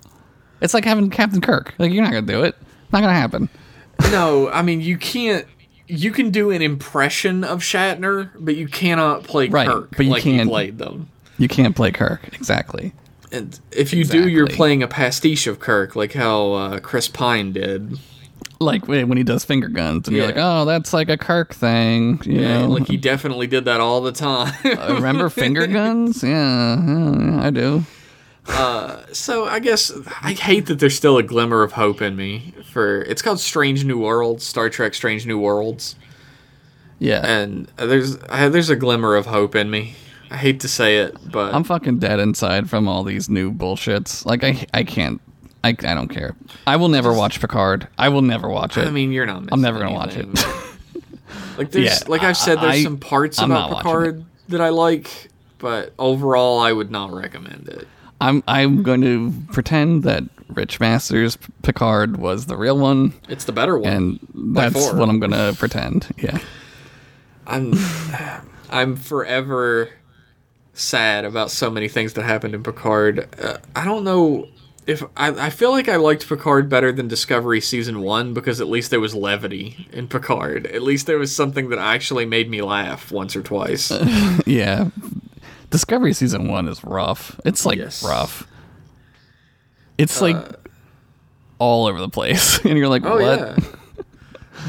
It's like having Captain Kirk. Like you're not gonna do it. Not gonna happen. No, I mean you can't. You can do an impression of Shatner, but you cannot play Right, Kirk but you like can't- played them. You can't play Kirk. Exactly. And if you do, you're playing a pastiche of Kirk, like how uh, Chris Pine did. Like when he does finger guns, and you're like, oh, that's like a Kirk thing. You Yeah, know, like he definitely did that all the time. [laughs] Uh, remember finger [laughs] guns? Yeah, yeah, yeah, I do. Uh, so I guess I hate that there's still a glimmer of hope in me for. It's called Strange New Worlds, Star Trek: Strange New Worlds, Yeah, and there's I, there's a glimmer of hope in me. I hate to say it, but I'm fucking dead inside from all these new bullshits. Like I, I can't. I, I don't care. I will never watch Picard. I will never watch it. I mean, you're not. I'm never gonna watch it. [laughs] like there's, Yeah, like I've said, there's I- some parts I'm about Picard that I like, but overall, I would not recommend it. I'm I'm going to pretend that Rich Masters Picard was the real one, It's the better one, and that's what I'm gonna pretend. Yeah. I'm I'm forever sad about so many things that happened in Picard. Uh, I don't know if I, I feel like I liked Picard better than Discovery season one because at least there was levity in Picard. At least there was something that actually made me laugh once or twice. [laughs] Yeah. Discovery season one is rough. It's like Yes. rough. It's like all over the place, [laughs] and you're like, oh what? yeah.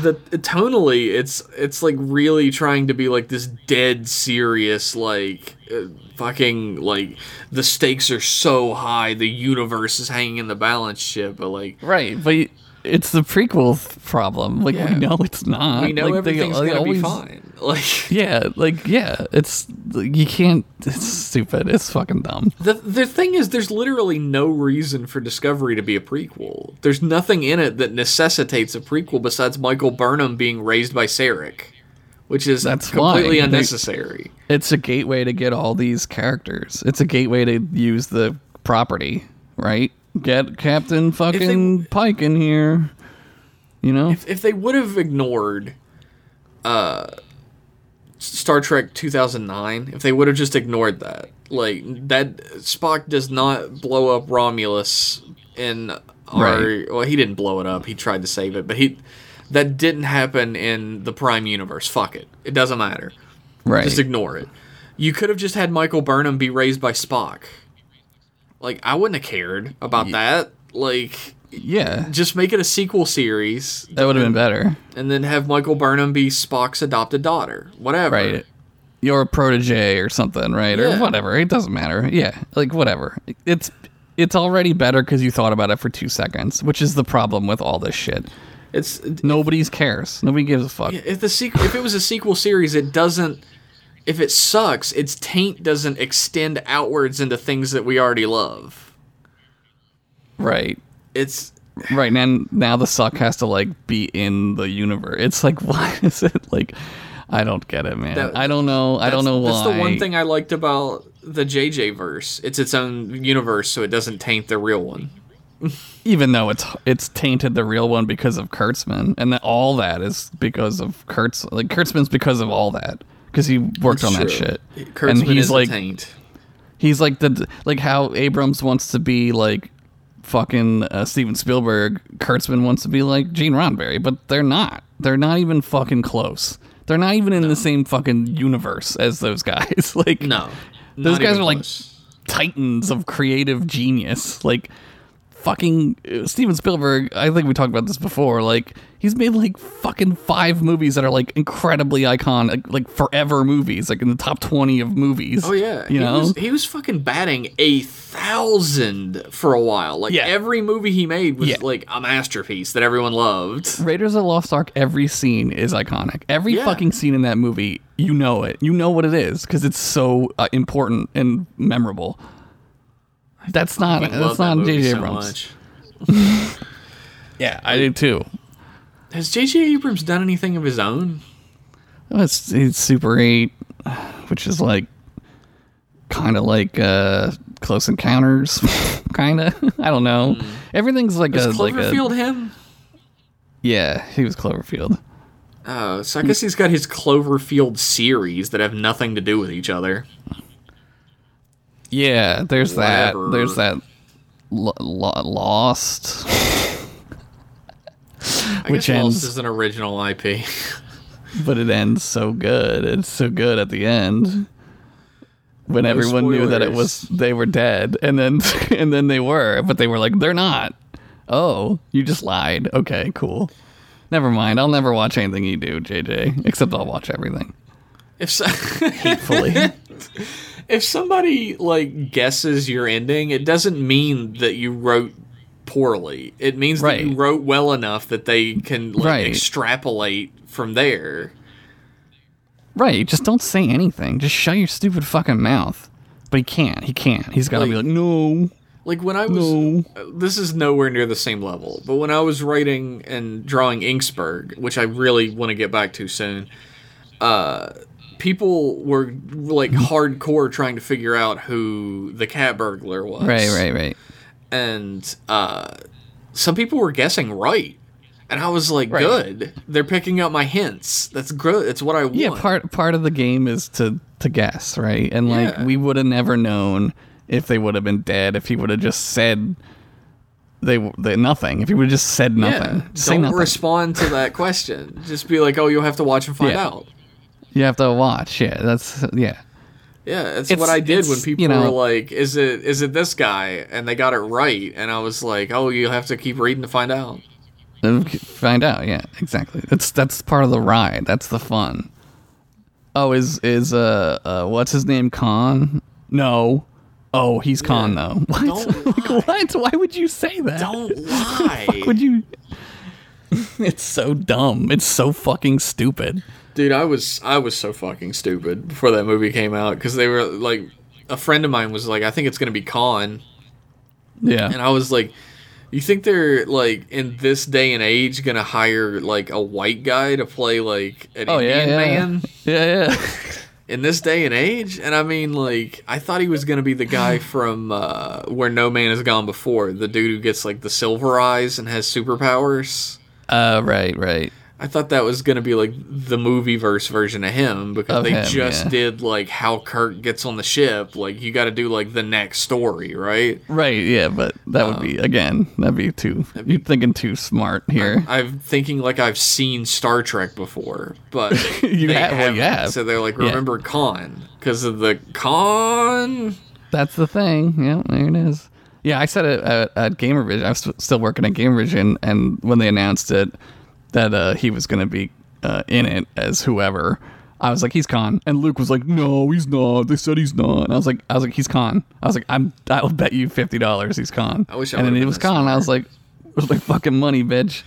The tonally, it's it's like really trying to be like this dead serious, like uh, fucking like the stakes are so high, the universe is hanging in the balance ship, but like Right, but it's the prequel problem. Like Yeah. we know it's not. we know like, everything's they gonna always- be fine. [laughs] Like Yeah, like yeah, it's you can't. It's stupid. It's fucking dumb. the the thing is, there's literally no reason for Discovery to be a prequel. There's nothing in it that necessitates a prequel besides Michael Burnham being raised by Sarek, which is That's completely. They- unnecessary. It's a gateway to get all these characters. It's a gateway to use the property, right? Get Captain fucking Pike in here. You know? if, if they would have ignored uh Star Trek 2009, if they would have just ignored that, like that Spock does not blow up Romulus in our Right. well, he didn't blow it up. He tried to save it, but he that didn't happen in the Prime universe. Fuck it. It doesn't matter. Right. Just ignore it. You could have just had Michael Burnham be raised by Spock. Like I wouldn't have cared about that. Like yeah. just make it a sequel series That would have been better. and then have Michael Burnham be Spock's adopted daughter. Whatever. Right. You're protege or something, right? Yeah. Or whatever. It doesn't matter. Yeah. Like whatever. It's it's already better because you thought about it for two seconds, which is the problem with all this shit. It's Nobody's cares. Nobody gives a fuck. if the sequel if it was a sequel series, it doesn't. If it sucks, its taint doesn't extend outwards into things that we already love. Right. It's Right. And now the suck has to like be in the universe. It's like [laughs] why is it like I don't get it, man. That- I don't know. I don't know why. That's the one thing I liked about the JJ verse. It's its own universe, so it doesn't taint the real one. [laughs] even though it's it's tainted the real one because of Kurtzman, and that all that is because of Kurtz. Like Kurtzman's because of all that because he worked on that True. shit, Kurtzman and he's is a like taint. he's like the like how Abrams wants to be like fucking uh, Steven Spielberg. Kurtzman wants to be like Gene Roddenberry, but they're not. They're not even fucking close. They're not even in the same fucking universe as those guys. [laughs] like No, those guys are like titans of creative genius. Like fucking uh, Steven Spielberg. I think we talked about this before. Like he's made like fucking five movies that are like incredibly iconic, like forever movies, like in the top twenty of movies. Oh yeah, you he know. was, he was fucking batting a thousand for a while. Like Yeah. every movie he made was Yeah. like a masterpiece that everyone loved. Raiders of the Lost Ark. Every scene is iconic. Every Yeah. fucking scene in that movie, you know it. You know what it is because it's so uh, important and memorable. [laughs] That's not. I love That's that not movie J.J. so Abrams. much. [laughs] Yeah, I do too. Has J.J. Abrams done anything of his own? Well, It's, it's Super 8, which is like kind of like uh, Close Encounters, [laughs] kind of. I don't know. Everything's like Was a like a Cloverfield him? yeah. He was Cloverfield. Oh, so I guess he's got his Cloverfield series that have nothing to do with each other. Yeah, there's Whatever. that. There's that. Lo- lo- lost. Which guess Lost ends- is an original IP. but it ends so good. It's so good at the end. When No everyone knew that it was they were dead, and then [laughs] and then they were, but they were like they're not. Oh, you just lied. Okay, cool. Never mind. I'll never watch anything you do, JJ. Except I'll watch everything. if so, [laughs] Hatefully. [laughs] if somebody like guesses your ending, it doesn't mean that you wrote poorly. It means that you wrote well enough that they can like Right. extrapolate from there. right. Just don't say anything. Just shut your stupid fucking mouth. But he can't. He can't. He's got to be Like- like, no. Like when I was, No. uh, this is nowhere near the same level. But when I was writing and drawing Inksburg, which I really want to get back to soon, uh, people were like hardcore trying to figure out who the cat burglar was. Right, right, right. And uh, some people were guessing right, and I was like, Right. good. They're picking up my hints. That's good. It's what I want. Yeah, part part of the game is to to guess, right? And like Yeah. we would have never known if they would have been dead if he would have just said they they nothing. If he would have just said nothing, Yeah, say don't nothing. respond to that question. Just be like, "Oh, you'll have to watch and find Yeah. out." You have to watch. Yeah, that's yeah. Yeah, that's It's- what I did when people you know- were like, "Is it is it this guy?" and they got it right, and I was like, "Oh, you'll have to keep reading to find out." Find out. Yeah, exactly. That's that's part of the ride. That's the fun. Oh, is is uh, uh what's his name? Khan? No. Oh, he's Khan though. [laughs] What? [laughs] Like, what? Why would you say that? Don't [laughs] lie, Would you? it's so dumb. It's so fucking stupid. Dude. I was I was so fucking stupid before that movie came out because they were like, a friend of mine was like, "I think it's gonna be Khan," Yeah. and I was like. You think they're like in this day and age gonna hire like a white guy to play like an Oh yeah, Indian yeah, man? [laughs] yeah, yeah. [laughs] in this day and age. And I mean, like, I thought he was gonna be the guy [sighs] from uh, Where No Man Has Gone Before, the dude who gets like the silver eyes and has superpowers. Uh, right, right. I thought that was gonna be like the movie verse version of him because Of they him, just yeah. did like how Kirk gets on the ship. Like you got to do like the next story, right? Right, yeah, but that would Um, be again, that'd be too you're thinking too smart here. I'm thinking like I've seen Star Trek before, but [laughs] You have- well, you So they're like, Yeah. remember Khan because of the Khan. That's the thing. Yeah, there it is. Yeah, I said it at, at Gamer Vision. I was st- still working at Gamer Vision, and when they announced it, that uh, he was going to be uh, in it as whoever, I was like, he's Khan. And Luke was like, no, he's not. They said he's not. And I was like, I was like, he's Khan. I was like, I'm. I'll bet you fifty dollars he's Khan. I wish I and then it was Khan. I was like, it was like fucking money, bitch.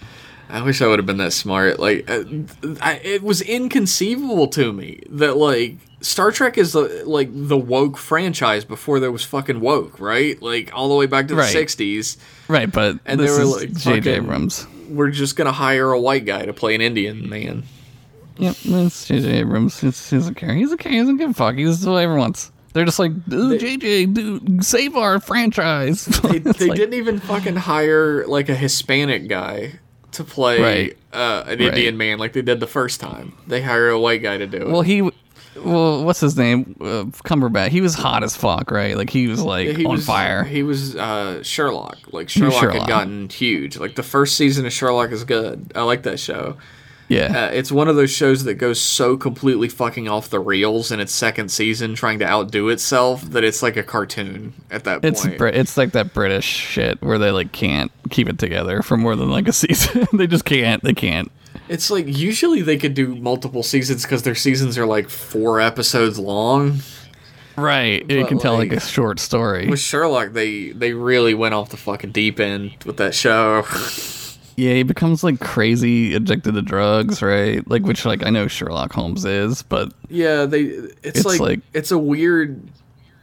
I wish I would have been that smart. Like, uh, I, it was inconceivable to me that like Star Trek is the, like the woke franchise before there was fucking woke, right? Like all the way back to the Right. '60s. Right, but And they were like, J.J. Abrams. We're just gonna hire a white guy to play an Indian man. Yep, that's J.J. Abrams. It's, he doesn't care. He doesn't. He doesn't give a fuck. He does whatever he wants. They're just like, "Ooh, JJ, dude, save our franchise. [laughs] They, [laughs] they like- didn't even fucking hire like a Hispanic guy to play Right. uh, an Right. Indian man like they did the first time. They hire a white guy to do it. Well, he, well, what's his name? Uh, Cumberbatch. He was hot as fuck, right? Like he was like he on was, fire. He was uh, Sherlock. Like was Sherlock, had gotten huge. Like the first season of Sherlock is good. I like that show. yeah, Uh, it's one of those shows that goes so completely fucking off the rails in its second season, trying to outdo itself that it's like a cartoon at that it's point. It's like that British shit where they like can't keep it together for more than like a [laughs] season. they just can't. They can't. It's like usually they could do multiple seasons because their seasons are like four episodes long. Right. You But, can tell like, like, a short story. With Sherlock, they they really went off the fucking deep end with that show. Yeah, he becomes like crazy addicted to drugs, right? Like which like I know Sherlock Holmes is, but yeah, they. It's, It's like, like- it's a weird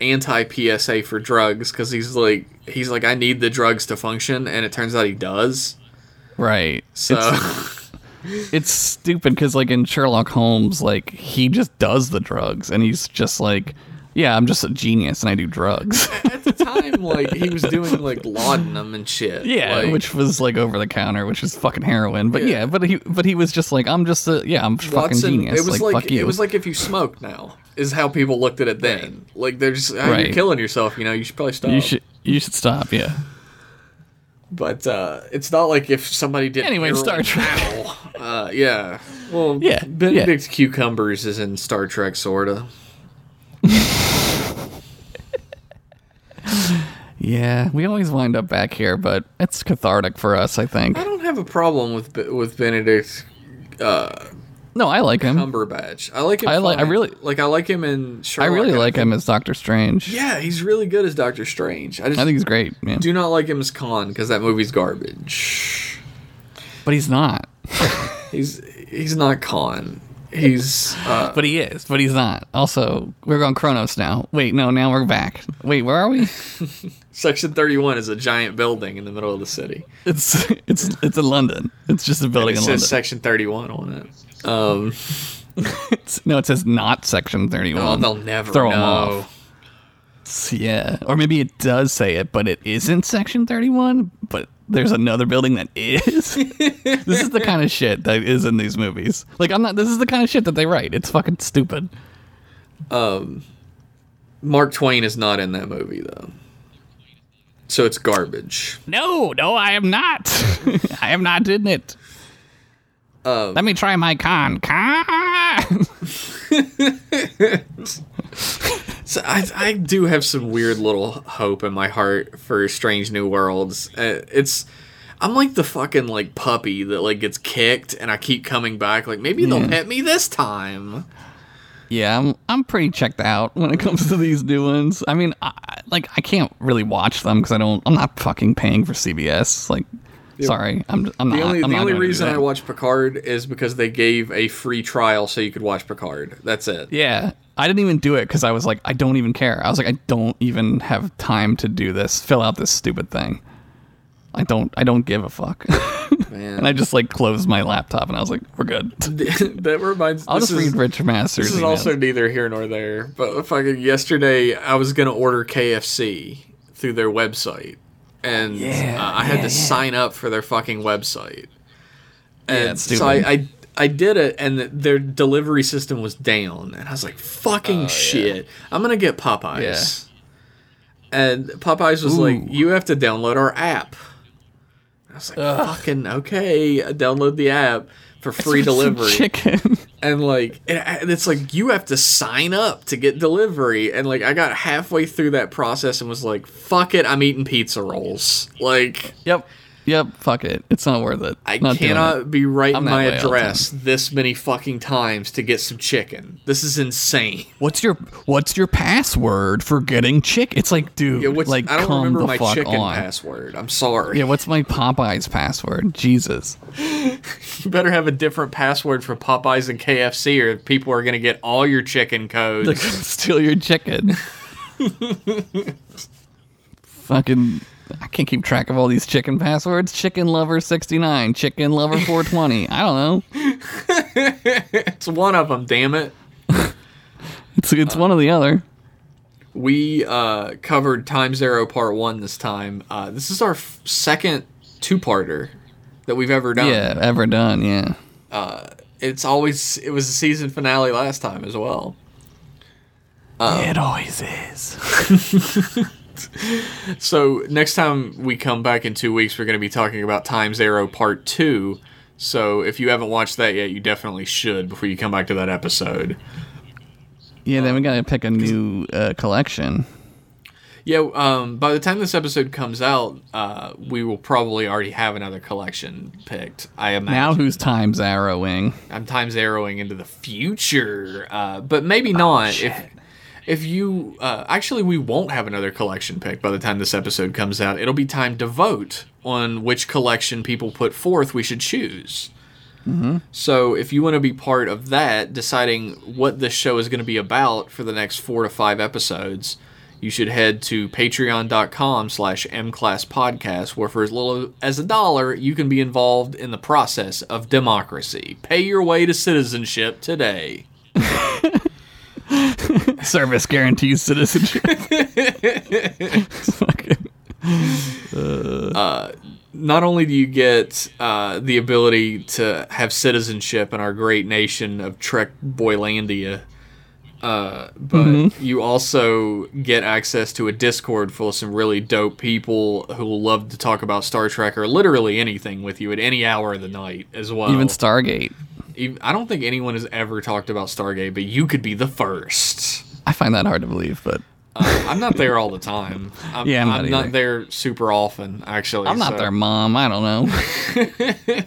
anti PSA for drugs because he's like he's like I need the drugs to function, and it turns out he does. right. So [laughs] It's, stupid because like in Sherlock Holmes, like he just does the drugs, and he's just like, yeah, I'm just a genius and I do drugs. [laughs] at the time, like he was doing like laudanum and shit. yeah, like, which was like over the counter, which is fucking heroin. But Yeah. yeah, but he but he was just like, I'm just a yeah, I'm fucking Watson, genius. It was like, like, fuck you. it was like if you smoke now is how people looked at it then. Like they're just "Ah, Right. you're killing yourself. You know you should probably stop. you should you should stop. Yeah. But uh, it's not like if somebody did Anyway, Star Trek. Uh, yeah. Well, Yeah, Benedict Cucumbers is in Star Trek, sorta. Yeah, we always wind up back here, but it's cathartic for us, I think. I don't have a problem with with Benedict No, I like him. Cumberbatch. I like him. I like- I really- like. I like him in I really like him as Doctor Strange. Yeah, he's really good as Doctor Strange. I just I think he's great, man. do not like him as Khan because that movie's garbage. But he's not. [laughs] He's he's not Khan. He's uh, [laughs] But he is. But he's not. Also, we're going Kronos now. Wait, no, now we're back. Wait, where are we? [laughs] Section Thirty One is a giant building in the middle of the city. It's it's it's in London. It's just a building It in says London. Section Thirty One on it. Um, [laughs] no, it says not Section 31. Oh, they'll never Throw know. off. Yeah, or maybe it does say it, but it isn't Section Thirty One. But there's another building that is. [laughs] this is the kind of shit that is in these movies. Like I'm not. This is the kind of shit that they write. It's fucking stupid. Um Mark Twain is not in that movie though, so it's garbage. No, no, I am not. [laughs] I am not in it. Let me try my con. Con. [laughs] So I, I do have some weird little hope in my heart for Strange New Worlds. Uh, it's I'm like the fucking like puppy that like gets kicked and I keep coming back. Like maybe they'll hit me this time. Yeah, I'm I'm pretty checked out when it comes to these new ones. I mean, I, like I can't really watch them because I don't. I'm not fucking paying for CBS. Like, sorry, I'm I'm The not. only I'm the not only reason. I watch Picard is because they gave a free trial so you could watch Picard. That's it. Yeah, I didn't even do it because I was like, I don't even care. I was like, I don't even have time to do this. Fill out this stupid thing. I don't. I don't give a fuck. [laughs] Man. and I just like closed my laptop and I was like, we're good. [laughs] that reminds. I'll just is- read Richard Masters. This is emails. also neither here nor there. But fucking yesterday, I was gonna order KFC through their website, and Yeah, uh, I had yeah, to sign up for their fucking website. And it's so I, I I did it, and th- their delivery system was down, and I was like, "Fucking shit! I'm gonna get Popeyes." And Popeyes was like, "You have to download our app." I was like, "Fucking okay!" I download the app for free delivery, Chicken. And like, and it's like you have to sign up to get delivery, and like, I got halfway through that process and was like, "Fuck it! I'm eating pizza rolls." Like, Yep. Yep. Fuck it. It's not worth it. I Not cannot be writing my way all the address this many fucking times to get some chicken. This is insane. What's your What's your password for getting chick? It's like, dude, Yeah, what's, like I don't come remember my chicken on. password. I'm sorry. Yeah, what's my Popeyes password? Jesus. [laughs] You better have a different password for Popeyes and KFC, or people are gonna get all your chicken codes. Like, steal your chicken. [laughs] Fucking, I can't keep track of all these chicken passwords. Chicken lover sixty nine, chicken lover four twenty. [laughs] I don't know. it's one of them. Damn it. It's it's one or the other. We uh, covered Time's Arrow Part One this time. Uh, this is our f- second two-parter that we've ever done. Yeah, ever done. Yeah. It's always it was a season finale last time as well. it always is. [laughs] So next time we come back in two weeks, we're going to be talking about Time's Arrow Part Two. So if you haven't watched that yet, you definitely should before you come back to that episode. Yeah, then we gotta pick a new uh, collection. Yeah, um, by the time this episode comes out, uh, we will probably already have another collection picked. I imagine. Now who's times arrowing? I'm times arrowing into the future, uh, but maybe not. If if you uh, actually, we won't have another collection pick by the time this episode comes out. It'll be time to vote on which collection people put forth we should choose. So if you want to be part of that, deciding what this show is going to be about for the next four to five episodes, you should head to patreon.com slash mclasspodcast, where for as little as a dollar, you can be involved in the process of democracy. Pay your way to citizenship today. [laughs] [laughs] Service guarantees citizenship. [laughs] Fucking- not only do you get uh, the ability to have citizenship in our great nation of Trek Boylandia, uh, but you also get access to a Discord full of some really dope people who love to talk about Star Trek or literally anything with you at any hour of the night as well. Even Stargate. Even- I don't think anyone has ever talked about Stargate, but you could be the first. I find that hard to believe, but Uh, I'm not there all the time. [laughs] I'm, Yeah, I'm I'm not not, there super often, actually. I'm not so- their mom. I don't know. [laughs]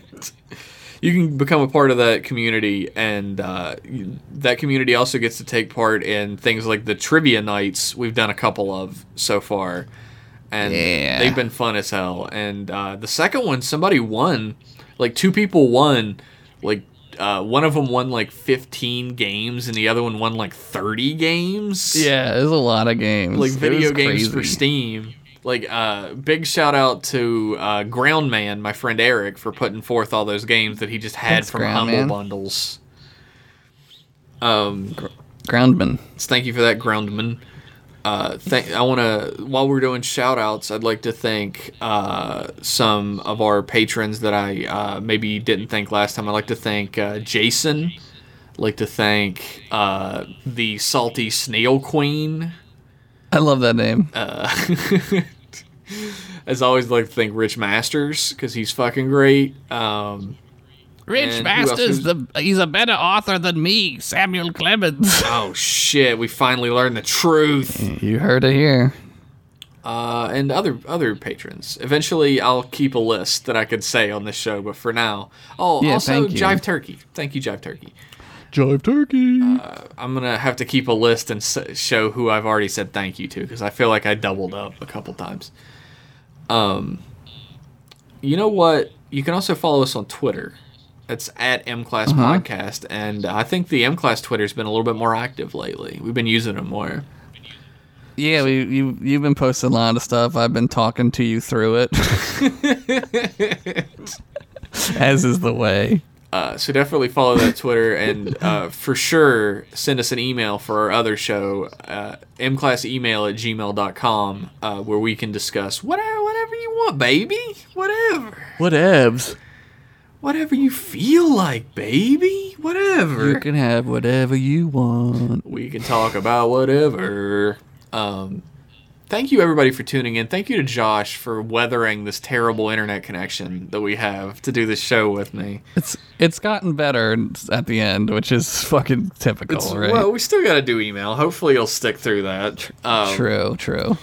you can become a part of that community, and uh, that community also gets to take part in things like the trivia nights. We've done a couple of so far, and Yeah. they've been fun as hell. And uh, the second one, somebody won, like two people won, like. Uh, one of them won like 15 games, and the other one won like 30 games. Yeah, it was a lot of games. like video games for. Steam. Like, uh, big shout out to uh, Groundman, my friend Eric, for putting forth all those games that he just had Thanks, from Humble. Bundles. Um, Groundman. thank you for that, Groundman. Uh, thank, I want to, while we're doing shout outs, I'd like to thank uh, some of our patrons that I uh, maybe didn't thank last time. I'd like to thank uh, Jason. I'd like to thank uh, the Salty Snail Queen. I love that name. [laughs] As always, I'd like to thank Rich Masters because he's fucking great. Um, Rich and who else Masters, the he's a better author than me, Samuel Clemens. [laughs] oh shit, we finally learned the truth. you heard it here. Uh, and other other patrons. Eventually, I'll keep a list that I could say on this show, but for now, oh, Yeah, also thank you. Jive Turkey. Thank you, Jive Turkey. Jive Turkey. I'm gonna have to keep a list and s- show who I've already said thank you to because I feel like I doubled up a couple times. Um, you know what? You can also follow us on Twitter. It's at M Class Uh-huh. Podcast, and I think the M Class Twitter's been a little bit more active lately. We've been using it more. yeah, we, you you've been posting a lot of stuff. I've been talking to you through it. [laughs] As is the way. Uh, so definitely follow that Twitter, and uh, for sure send us an email for our other show, uh, mclassemail at gmail.com, uh, where we can discuss whatever, whatever you want, baby. Whatever. Whatevs. Whatever you feel like, baby. Whatever. You can have whatever you want. we can talk about whatever. Um, thank you everybody for tuning in. Thank you to Josh for weathering this terrible internet connection that we have to do this show with me. It's it's gotten better at the end, which is fucking typical, It's- right? Well, we still got to do email. Hopefully, you'll stick through that. Um, true, true.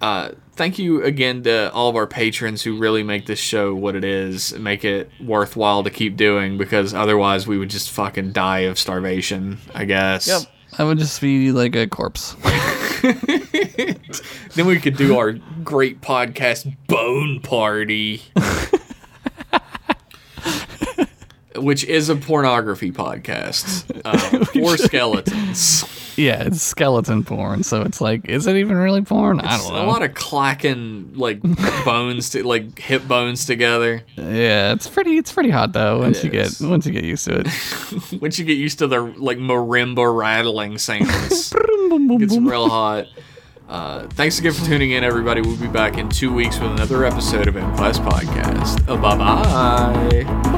Uh, thank you again to all of our patrons who really make this show what it is, and make it worthwhile to keep doing. Because otherwise, we would just fucking die of starvation. I guess. Yep. I would just be like a corpse. [laughs] [laughs] Then we could do our great podcast Bone Party. [laughs] Which is a pornography podcast uh, for skeletons. Yeah, it's skeleton porn, so it's like, is it even really porn? I It's don't know. a lot of clacking like [laughs] bones to like hip bones together. yeah, it's pretty. It's pretty hot though. Once you is. get once you get used to it. [laughs] Once you get used to the like marimba rattling sounds, [laughs] gets real hot. Uh, thanks again for tuning in, everybody. We'll be back in two weeks with another episode of M Class Podcast. Uh, bye bye.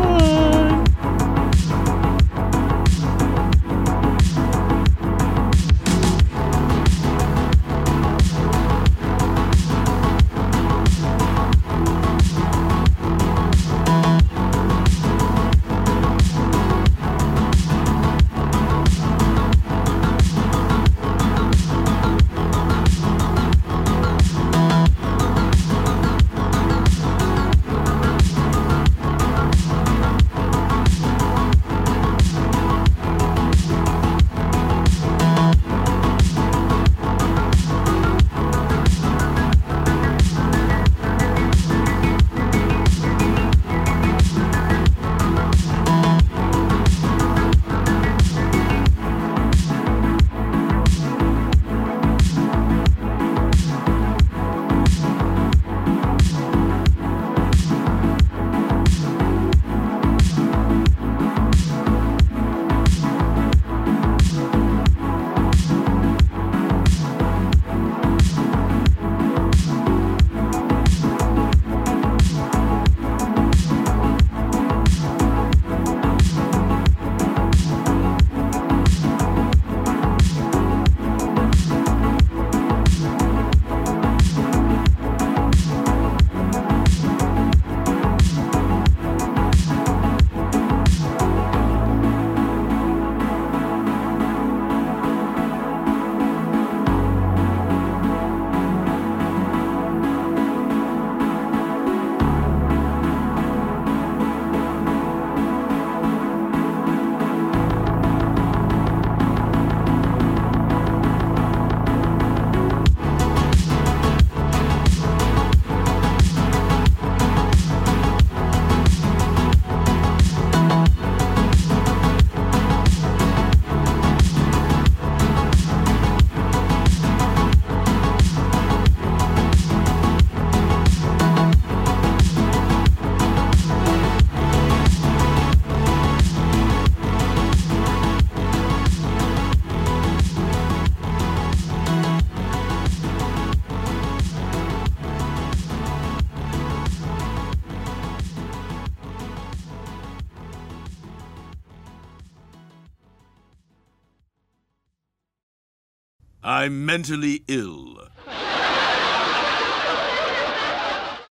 I'm mentally ill.